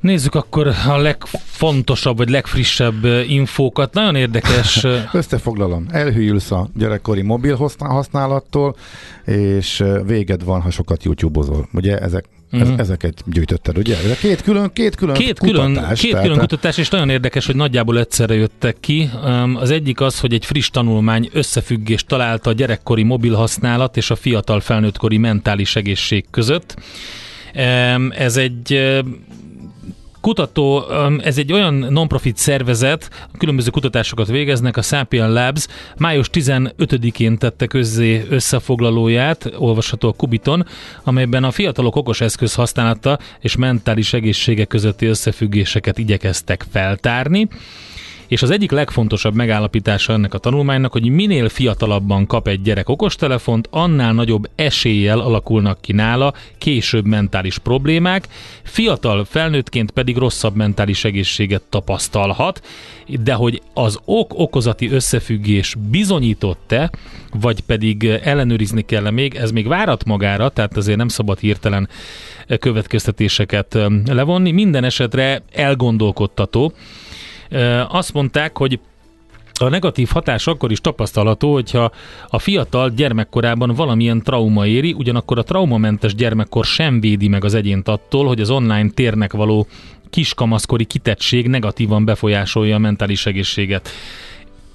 Nézzük akkor a legfontosabb, vagy legfrissebb infókat. Nagyon érdekes. Összefoglalom. Elhűlsz a gyerekkori mobil használattól, és véged van, ha sokat YouTube-ozol. Ugye ezek Uh-huh. Ezeket gyűjtötted, ugye? Ez a két külön, két külön két kutatás. Külön, két külön kutatás, és nagyon érdekes, hogy nagyjából egyszerre jöttek ki. Az egyik az, hogy egy friss tanulmány összefüggést találta a gyerekkori mobil használat és a fiatal felnőttkori mentális egészség között. Ez egy kutató, ez egy olyan non-profit szervezet, különböző kutatásokat végeznek, a Sapien Labs május 15-én tette közzé összefoglalóját, olvasható a Kubiton, amelyben a fiatalok okos eszköz használata és mentális egészsége közötti összefüggéseket igyekeztek feltárni és az egyik legfontosabb megállapítása ennek a tanulmánynak, hogy minél fiatalabban kap egy gyerek okostelefont, annál nagyobb eséllyel alakulnak ki nála később mentális problémák, fiatal felnőttként pedig rosszabb mentális egészséget tapasztalhat, de hogy az ok-okozati összefüggés bizonyított-e, vagy pedig ellenőrizni kell még, ez még várat magára, tehát azért nem szabad hirtelen következtetéseket levonni. Minden esetre elgondolkodtató, Azt mondták, hogy a negatív hatás akkor is tapasztalható, hogyha a fiatal gyermekkorában valamilyen trauma éri, ugyanakkor a traumamentes gyermekkor sem védi meg az egyént attól, hogy az online térnek való kiskamaszkori kitettség negatívan befolyásolja a mentális egészséget.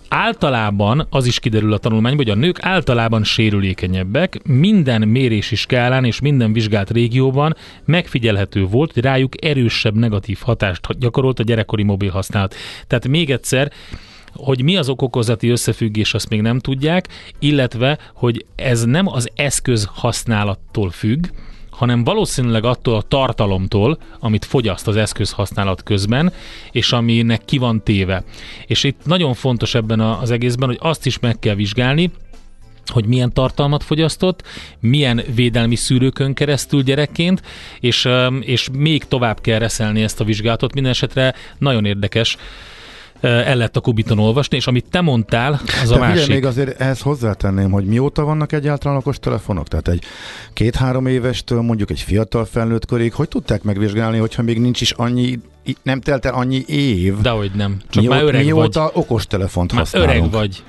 Általában, az is kiderül a tanulmányból, hogy a nők általában sérülékenyebbek, minden mérési skálán és minden vizsgált régióban megfigyelhető volt, hogy rájuk erősebb negatív hatást gyakorolt a gyerekkori mobil használat. Tehát még egyszer, hogy mi az okokozati összefüggés, azt még nem tudják, illetve, hogy ez nem az eszköz használattól függ, hanem valószínűleg attól a tartalomtól, amit fogyaszt az eszköz használat közben, és aminek ki van téve. És itt nagyon fontos ebben az egészben, hogy azt is meg kell vizsgálni, hogy milyen tartalmat fogyasztott, milyen védelmi szűrőkön keresztül gyerekként, és, és még tovább kell reszelni ezt a vizsgálatot. Minden esetre nagyon érdekes el lett a Kubiton olvasni, és amit te mondtál, az a másik. még azért ehhez hozzátenném, hogy mióta vannak egyáltalán okos telefonok? Tehát egy két-három évestől mondjuk egy fiatal felnőtt korig, hogy tudták megvizsgálni, hogyha még nincs is annyi, nem telt el annyi év? Dehogy nem. Csak mióta, már öreg mióta vagy. okos telefont már használunk? öreg vagy.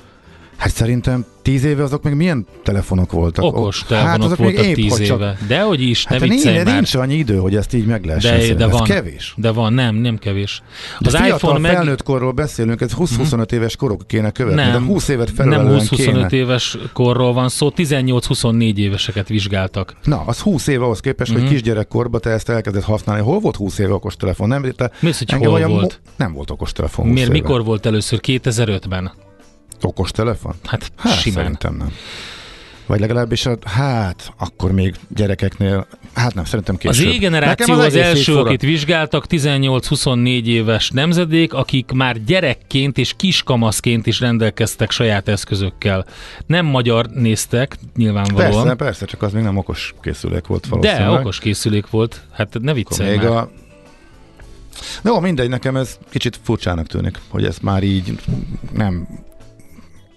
Hát szerintem tíz éve azok még milyen telefonok voltak? Okos telefonok hát voltak tíz éve. Csak... De hogy is, hát ne nincs, már. nincs annyi idő, hogy ezt így meg lehessen de, de van, ez kevés. De van, nem, nem kevés. Az de iPhone meg... felnőtt korról beszélünk, ez 20-25 uh-huh. éves korok kéne követni, nem, de 20 évet felül Nem 20-25 kéne. éves korról van szó, 18-24 éveseket vizsgáltak. Na, az 20 év ahhoz képest, uh-huh. hogy mhm. kisgyerekkorban te ezt elkezdett használni. Hol volt 20 éve okos telefon? Nem, te Mi az, hogy hol volt? Mo- nem volt okos telefon. Miért, mikor volt először? 2005-ben? Okos telefon? Hát, hát simán. Szerintem nem. Vagy legalábbis, a, hát, akkor még gyerekeknél, hát nem, szerintem később. Az E-generáció az, az első, akit vizsgáltak, 18-24 éves nemzedék, akik már gyerekként és kiskamaszként is rendelkeztek saját eszközökkel. Nem magyar néztek, nyilvánvalóan. Persze, persze, csak az még nem okos készülék volt valószínűleg. De okos készülék volt, hát ne viccelj még már. A... Jó, mindegy, nekem ez kicsit furcsának tűnik, hogy ez már így nem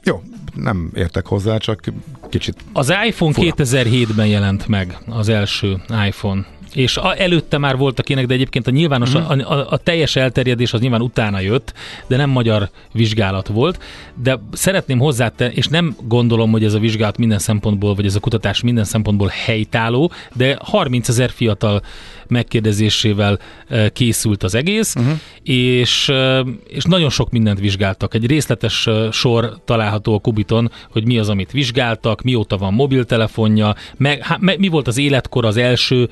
jó, nem értek hozzá, csak kicsit Az iPhone fura. 2007-ben jelent meg az első iPhone és a, előtte már voltak ének, de egyébként a nyilvános, uh-huh. a, a, a teljes elterjedés az nyilván utána jött, de nem magyar vizsgálat volt, de szeretném hozzátenni, és nem gondolom, hogy ez a vizsgálat minden szempontból, vagy ez a kutatás minden szempontból helytálló, de 30 ezer fiatal megkérdezésével készült az egész, uh-huh. és, és nagyon sok mindent vizsgáltak. Egy részletes sor található a Kubiton, hogy mi az, amit vizsgáltak, mióta van mobiltelefonja, meg, há, me, mi volt az életkor az első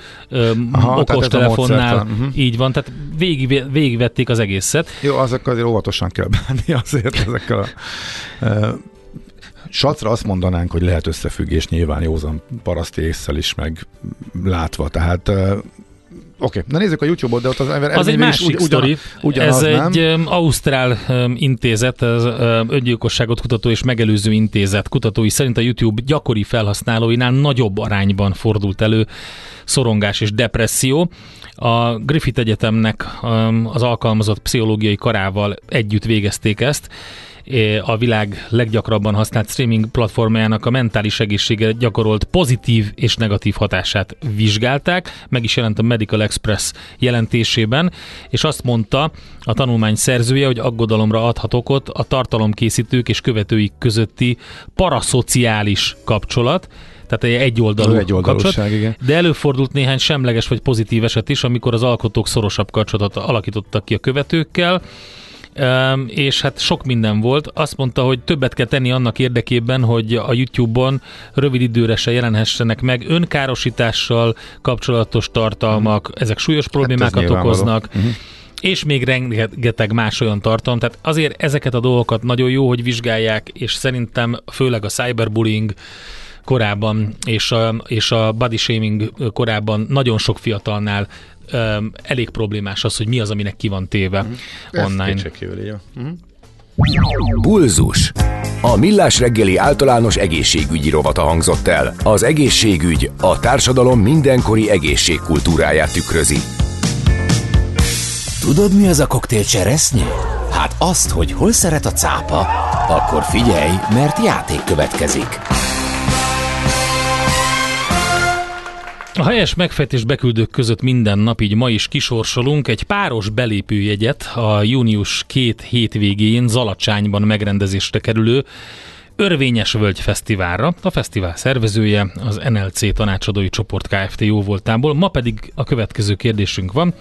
Aha, okostelefonnál. Uh-huh. Így van, tehát végig, végigvették az egészet. Jó, azok azért óvatosan kell bánni azért ezekkel a Sacra azt mondanánk, hogy lehet összefüggés nyilván józan paraszti észsel is meg látva, tehát Oké, okay. na nézzük a YouTube-ot, de ott az ember Az egy másik ugy, sztori. Ugyanaz, Ez nem? egy um, ausztrál um, intézet, az um, öngyilkosságot kutató és megelőző intézet kutatói szerint a YouTube gyakori felhasználóinál nagyobb arányban fordult elő szorongás és depresszió. A Griffith Egyetemnek um, az alkalmazott pszichológiai karával együtt végezték ezt, a világ leggyakrabban használt streaming platformjának a mentális egészsége gyakorolt pozitív és negatív hatását vizsgálták, meg is jelent a Medical Express jelentésében, és azt mondta a tanulmány szerzője, hogy aggodalomra adhat okot a tartalomkészítők és követőik közötti paraszociális kapcsolat, tehát egy oldalú, egy kapcsolat. Igen. De előfordult néhány semleges vagy pozitív eset is, amikor az alkotók szorosabb kapcsolatot alakítottak ki a követőkkel, és hát sok minden volt. Azt mondta, hogy többet kell tenni annak érdekében, hogy a YouTube-on rövid időre se jelenhessenek meg önkárosítással kapcsolatos tartalmak, uh-huh. ezek súlyos hát problémákat hát okoznak. Uh-huh és még rengeteg más olyan tartalom. Tehát azért ezeket a dolgokat nagyon jó, hogy vizsgálják, és szerintem főleg a cyberbullying korában és a, és a body shaming korában nagyon sok fiatalnál um, elég problémás az, hogy mi az, aminek ki van téve mm. online. Mm. Pulzus. A Millás reggeli általános egészségügyi rovata hangzott el. Az egészségügy a társadalom mindenkori egészségkultúráját tükrözi. Tudod, mi az a koktél cseresznyi? Hát azt, hogy hol szeret a cápa, akkor figyelj, mert játék következik. A helyes megfejtés beküldők között minden nap, így ma is kisorsolunk egy páros belépőjegyet a június két hétvégén Zalacsányban megrendezésre kerülő Örvényes Völgy Fesztiválra. A fesztivál szervezője az NLC tanácsadói csoport Kft. jó voltából. Ma pedig a következő kérdésünk van.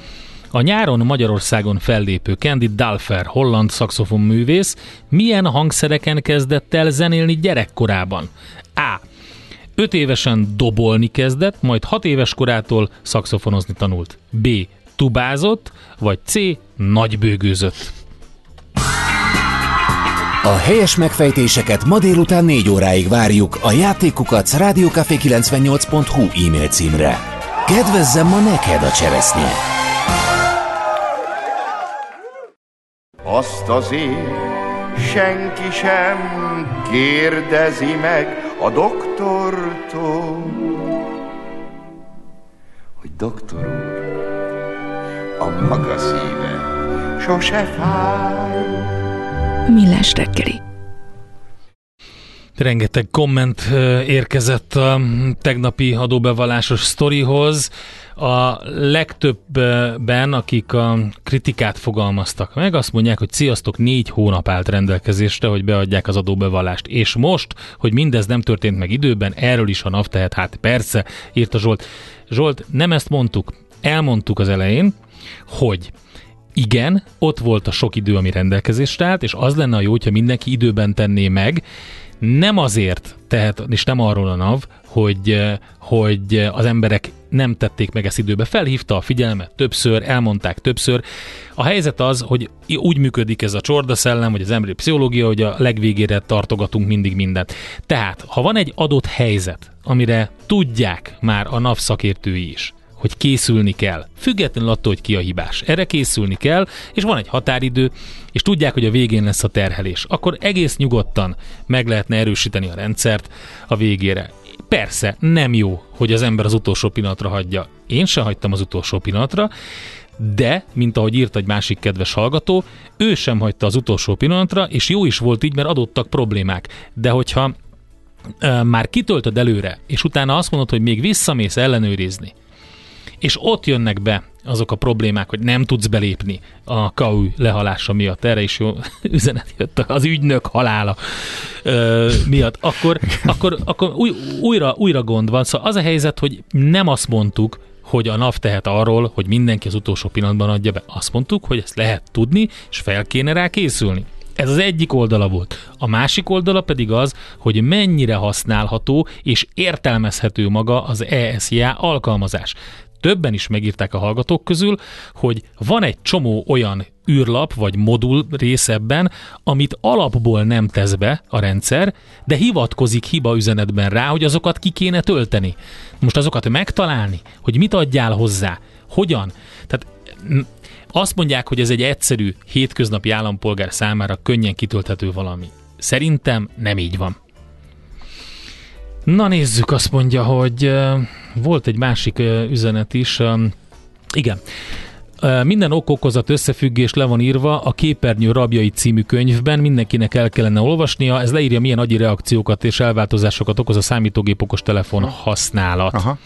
A nyáron Magyarországon fellépő Candy Dalfer, holland szakszofonművész milyen hangszereken kezdett el zenélni gyerekkorában? A. 5 évesen dobolni kezdett, majd 6 éves korától szakszofonozni tanult. B. Tubázott, vagy C. Nagybőgőzött. A helyes megfejtéseket ma délután 4 óráig várjuk a játékukat rádiókafé98.hu e-mail címre. Kedvezzem ma neked a cseresznye! Azt azért senki sem kérdezi meg a doktortól, hogy doktor úr, a maga szíve sose fáj. Millás reggeli. Rengeteg komment érkezett a tegnapi adóbevallásos sztorihoz. A legtöbben, akik a kritikát fogalmaztak meg, azt mondják, hogy sziasztok, négy hónap állt rendelkezésre, hogy beadják az adóbevallást. És most, hogy mindez nem történt meg időben, erről is a NAV tehet, hát persze, írta Zsolt. Zsolt, nem ezt mondtuk, elmondtuk az elején, hogy igen, ott volt a sok idő, ami rendelkezésre állt, és az lenne a jó, hogyha mindenki időben tenné meg, nem azért tehet, és nem arról a NAV, hogy, hogy az emberek nem tették meg ezt időbe. Felhívta a figyelmet többször, elmondták többször. A helyzet az, hogy úgy működik ez a csordaszellem, vagy az emberi pszichológia, hogy a legvégére tartogatunk mindig mindent. Tehát, ha van egy adott helyzet, amire tudják már a NAV szakértői is, hogy készülni kell. Függetlenül attól, hogy ki a hibás. Erre készülni kell, és van egy határidő, és tudják, hogy a végén lesz a terhelés. Akkor egész nyugodtan meg lehetne erősíteni a rendszert a végére. Persze, nem jó, hogy az ember az utolsó pillanatra hagyja. Én sem hagytam az utolsó pillanatra, de, mint ahogy írt egy másik kedves hallgató, ő sem hagyta az utolsó pillanatra, és jó is volt így, mert adottak problémák. De hogyha már kitöltöd előre, és utána azt mondod, hogy még visszamész ellenőrizni, és ott jönnek be azok a problémák, hogy nem tudsz belépni a KAU lehalása miatt. Erre is jó üzenet jött az ügynök halála ö, miatt. Akkor, akkor, akkor új, újra, újra gond van. Szóval az a helyzet, hogy nem azt mondtuk, hogy a NAV tehet arról, hogy mindenki az utolsó pillanatban adja be. Azt mondtuk, hogy ezt lehet tudni, és fel kéne rá készülni. Ez az egyik oldala volt. A másik oldala pedig az, hogy mennyire használható és értelmezhető maga az ESJA alkalmazás többen is megírták a hallgatók közül, hogy van egy csomó olyan űrlap vagy modul rész amit alapból nem tesz be a rendszer, de hivatkozik hiba üzenetben rá, hogy azokat ki kéne tölteni. Most azokat megtalálni, hogy mit adjál hozzá, hogyan. Tehát azt mondják, hogy ez egy egyszerű, hétköznapi állampolgár számára könnyen kitölthető valami. Szerintem nem így van. Na nézzük, azt mondja, hogy volt egy másik üzenet is. Igen. Minden okokozat összefüggés le van írva a Képernyő rabjai című könyvben, mindenkinek el kellene olvasnia, ez leírja milyen agyi reakciókat és elváltozásokat okoz a számítógép okos telefon használat. Aha.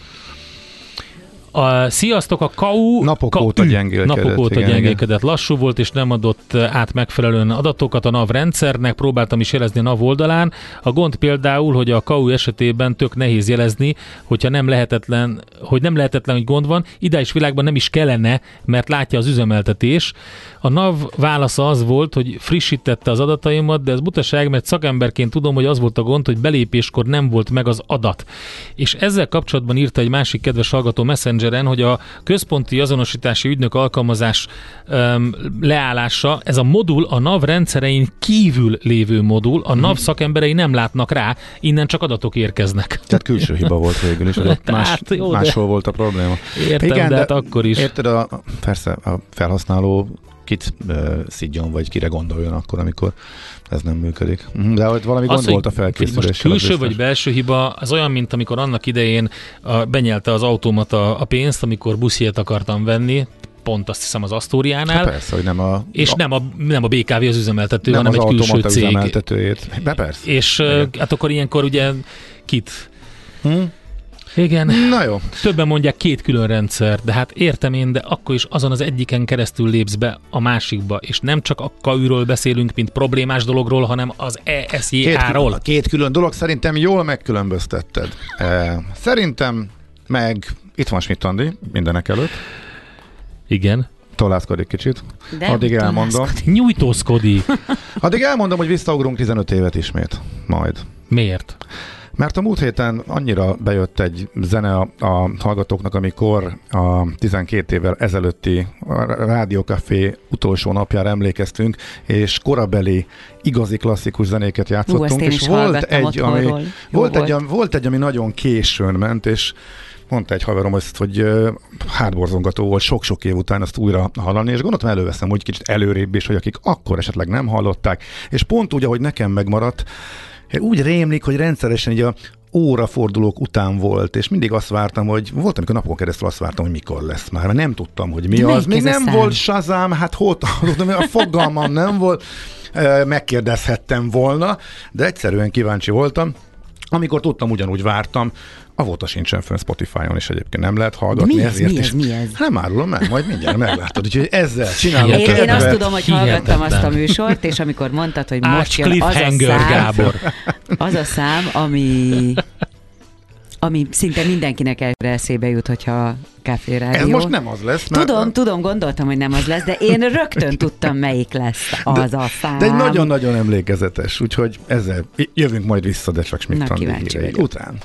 A, sziasztok, a KAU napok KAU, óta gyengélkedett. Napok óta igen, gyengélkedett. Igen. Lassú volt és nem adott át megfelelően adatokat a NAV rendszernek, próbáltam is jelezni a NAV oldalán. A gond például, hogy a KAU esetében tök nehéz jelezni, hogyha nem lehetetlen, hogy nem lehetetlen, hogy gond van, ideális világban nem is kellene, mert látja az üzemeltetés. A NAV válasza az volt, hogy frissítette az adataimat, de ez butaság, mert szakemberként tudom, hogy az volt a gond, hogy belépéskor nem volt meg az adat. És ezzel kapcsolatban írta egy másik kedves hallgató Messengeren, hogy a központi azonosítási ügynök alkalmazás um, leállása, ez a modul a NAV rendszerein kívül lévő modul, a NAV szakemberei nem látnak rá, innen csak adatok érkeznek. Tehát külső hiba volt végül is, hogy más, jó, máshol de... volt a probléma. Értem, Igen, de, de hát akkor is. Érted, a, persze a felhasználó kit szidjon, vagy kire gondoljon akkor, amikor ez nem működik. Mhm, de hogy valami az, gond volt a felkészülés. Külső vagy belső hiba, az olyan, mint amikor annak idején a, benyelte az automata a pénzt, amikor busziét akartam venni, pont azt hiszem az Asztóriánál. Hát persze, hogy nem a... És a, nem, a, nem a BKV az üzemeltető, nem hanem az egy külső cég. üzemeltetőjét. De persze. És Igen. hát akkor ilyenkor ugye kit? Hm? Igen. Na jó. Többen mondják két külön rendszer, de hát értem én, de akkor is azon az egyiken keresztül lépsz be a másikba, és nem csak a KAÜ-ről beszélünk, mint problémás dologról, hanem az Két, ESJ-ról. két külön dolog, szerintem jól megkülönböztetted. Eh, Szerintem meg itt van Schmidt Andi, mindenek előtt. Igen. Tolászkodik kicsit. De Addig elmondom. Nyújtózkodik. Addig elmondom, hogy visszaugrunk 15 évet ismét. Majd. Miért? Mert a múlt héten annyira bejött egy zene a, a hallgatóknak, amikor a 12 évvel ezelőtti Rádiókafé utolsó napjára emlékeztünk, és korabeli igazi klasszikus zenéket játszottunk, ezt én és volt egy, ami. Jó volt, egy, volt. ami- volt egy, ami nagyon későn ment, és mondta egy haverom azt, hogy hátborzongató volt sok-sok év után azt újra hallani, és gondoltam előveszem, hogy kicsit előrébb is, hogy akik akkor esetleg nem hallották, és pont úgy, ahogy nekem megmaradt, úgy rémlik, hogy rendszeresen így a órafordulók után volt, és mindig azt vártam, hogy volt, amikor napon keresztül azt vártam, hogy mikor lesz már, mert nem tudtam, hogy mi De az. Még nem szám? volt Shazam, hát hol tudom, a fogalmam nem volt, megkérdezhettem volna, de egyszerűen kíváncsi voltam. Amikor tudtam, ugyanúgy vártam, avóta sincsen fönn Spotify-on, és egyébként nem lehet hallgatni. Mi ez, ezért mi ez, is. mi ez? Nem árulom meg, majd mindjárt meglátod. Úgyhogy ezzel csinálom Én, én azt tudom, hogy Hihetetlen. hallgattam azt a műsort, és amikor mondtad, hogy most jön az a szám, Gábor. az a szám, ami ami szinte mindenkinek előre eszébe jut, hogyha Café Rádió. Ez most nem az lesz. mert- Tudom, tudom, gondoltam, hogy nem az lesz, de én rögtön tudtam, melyik lesz az a szám. De egy nagyon-nagyon emlékezetes, úgyhogy ezzel jövünk majd vissza, de csak vagyok. után.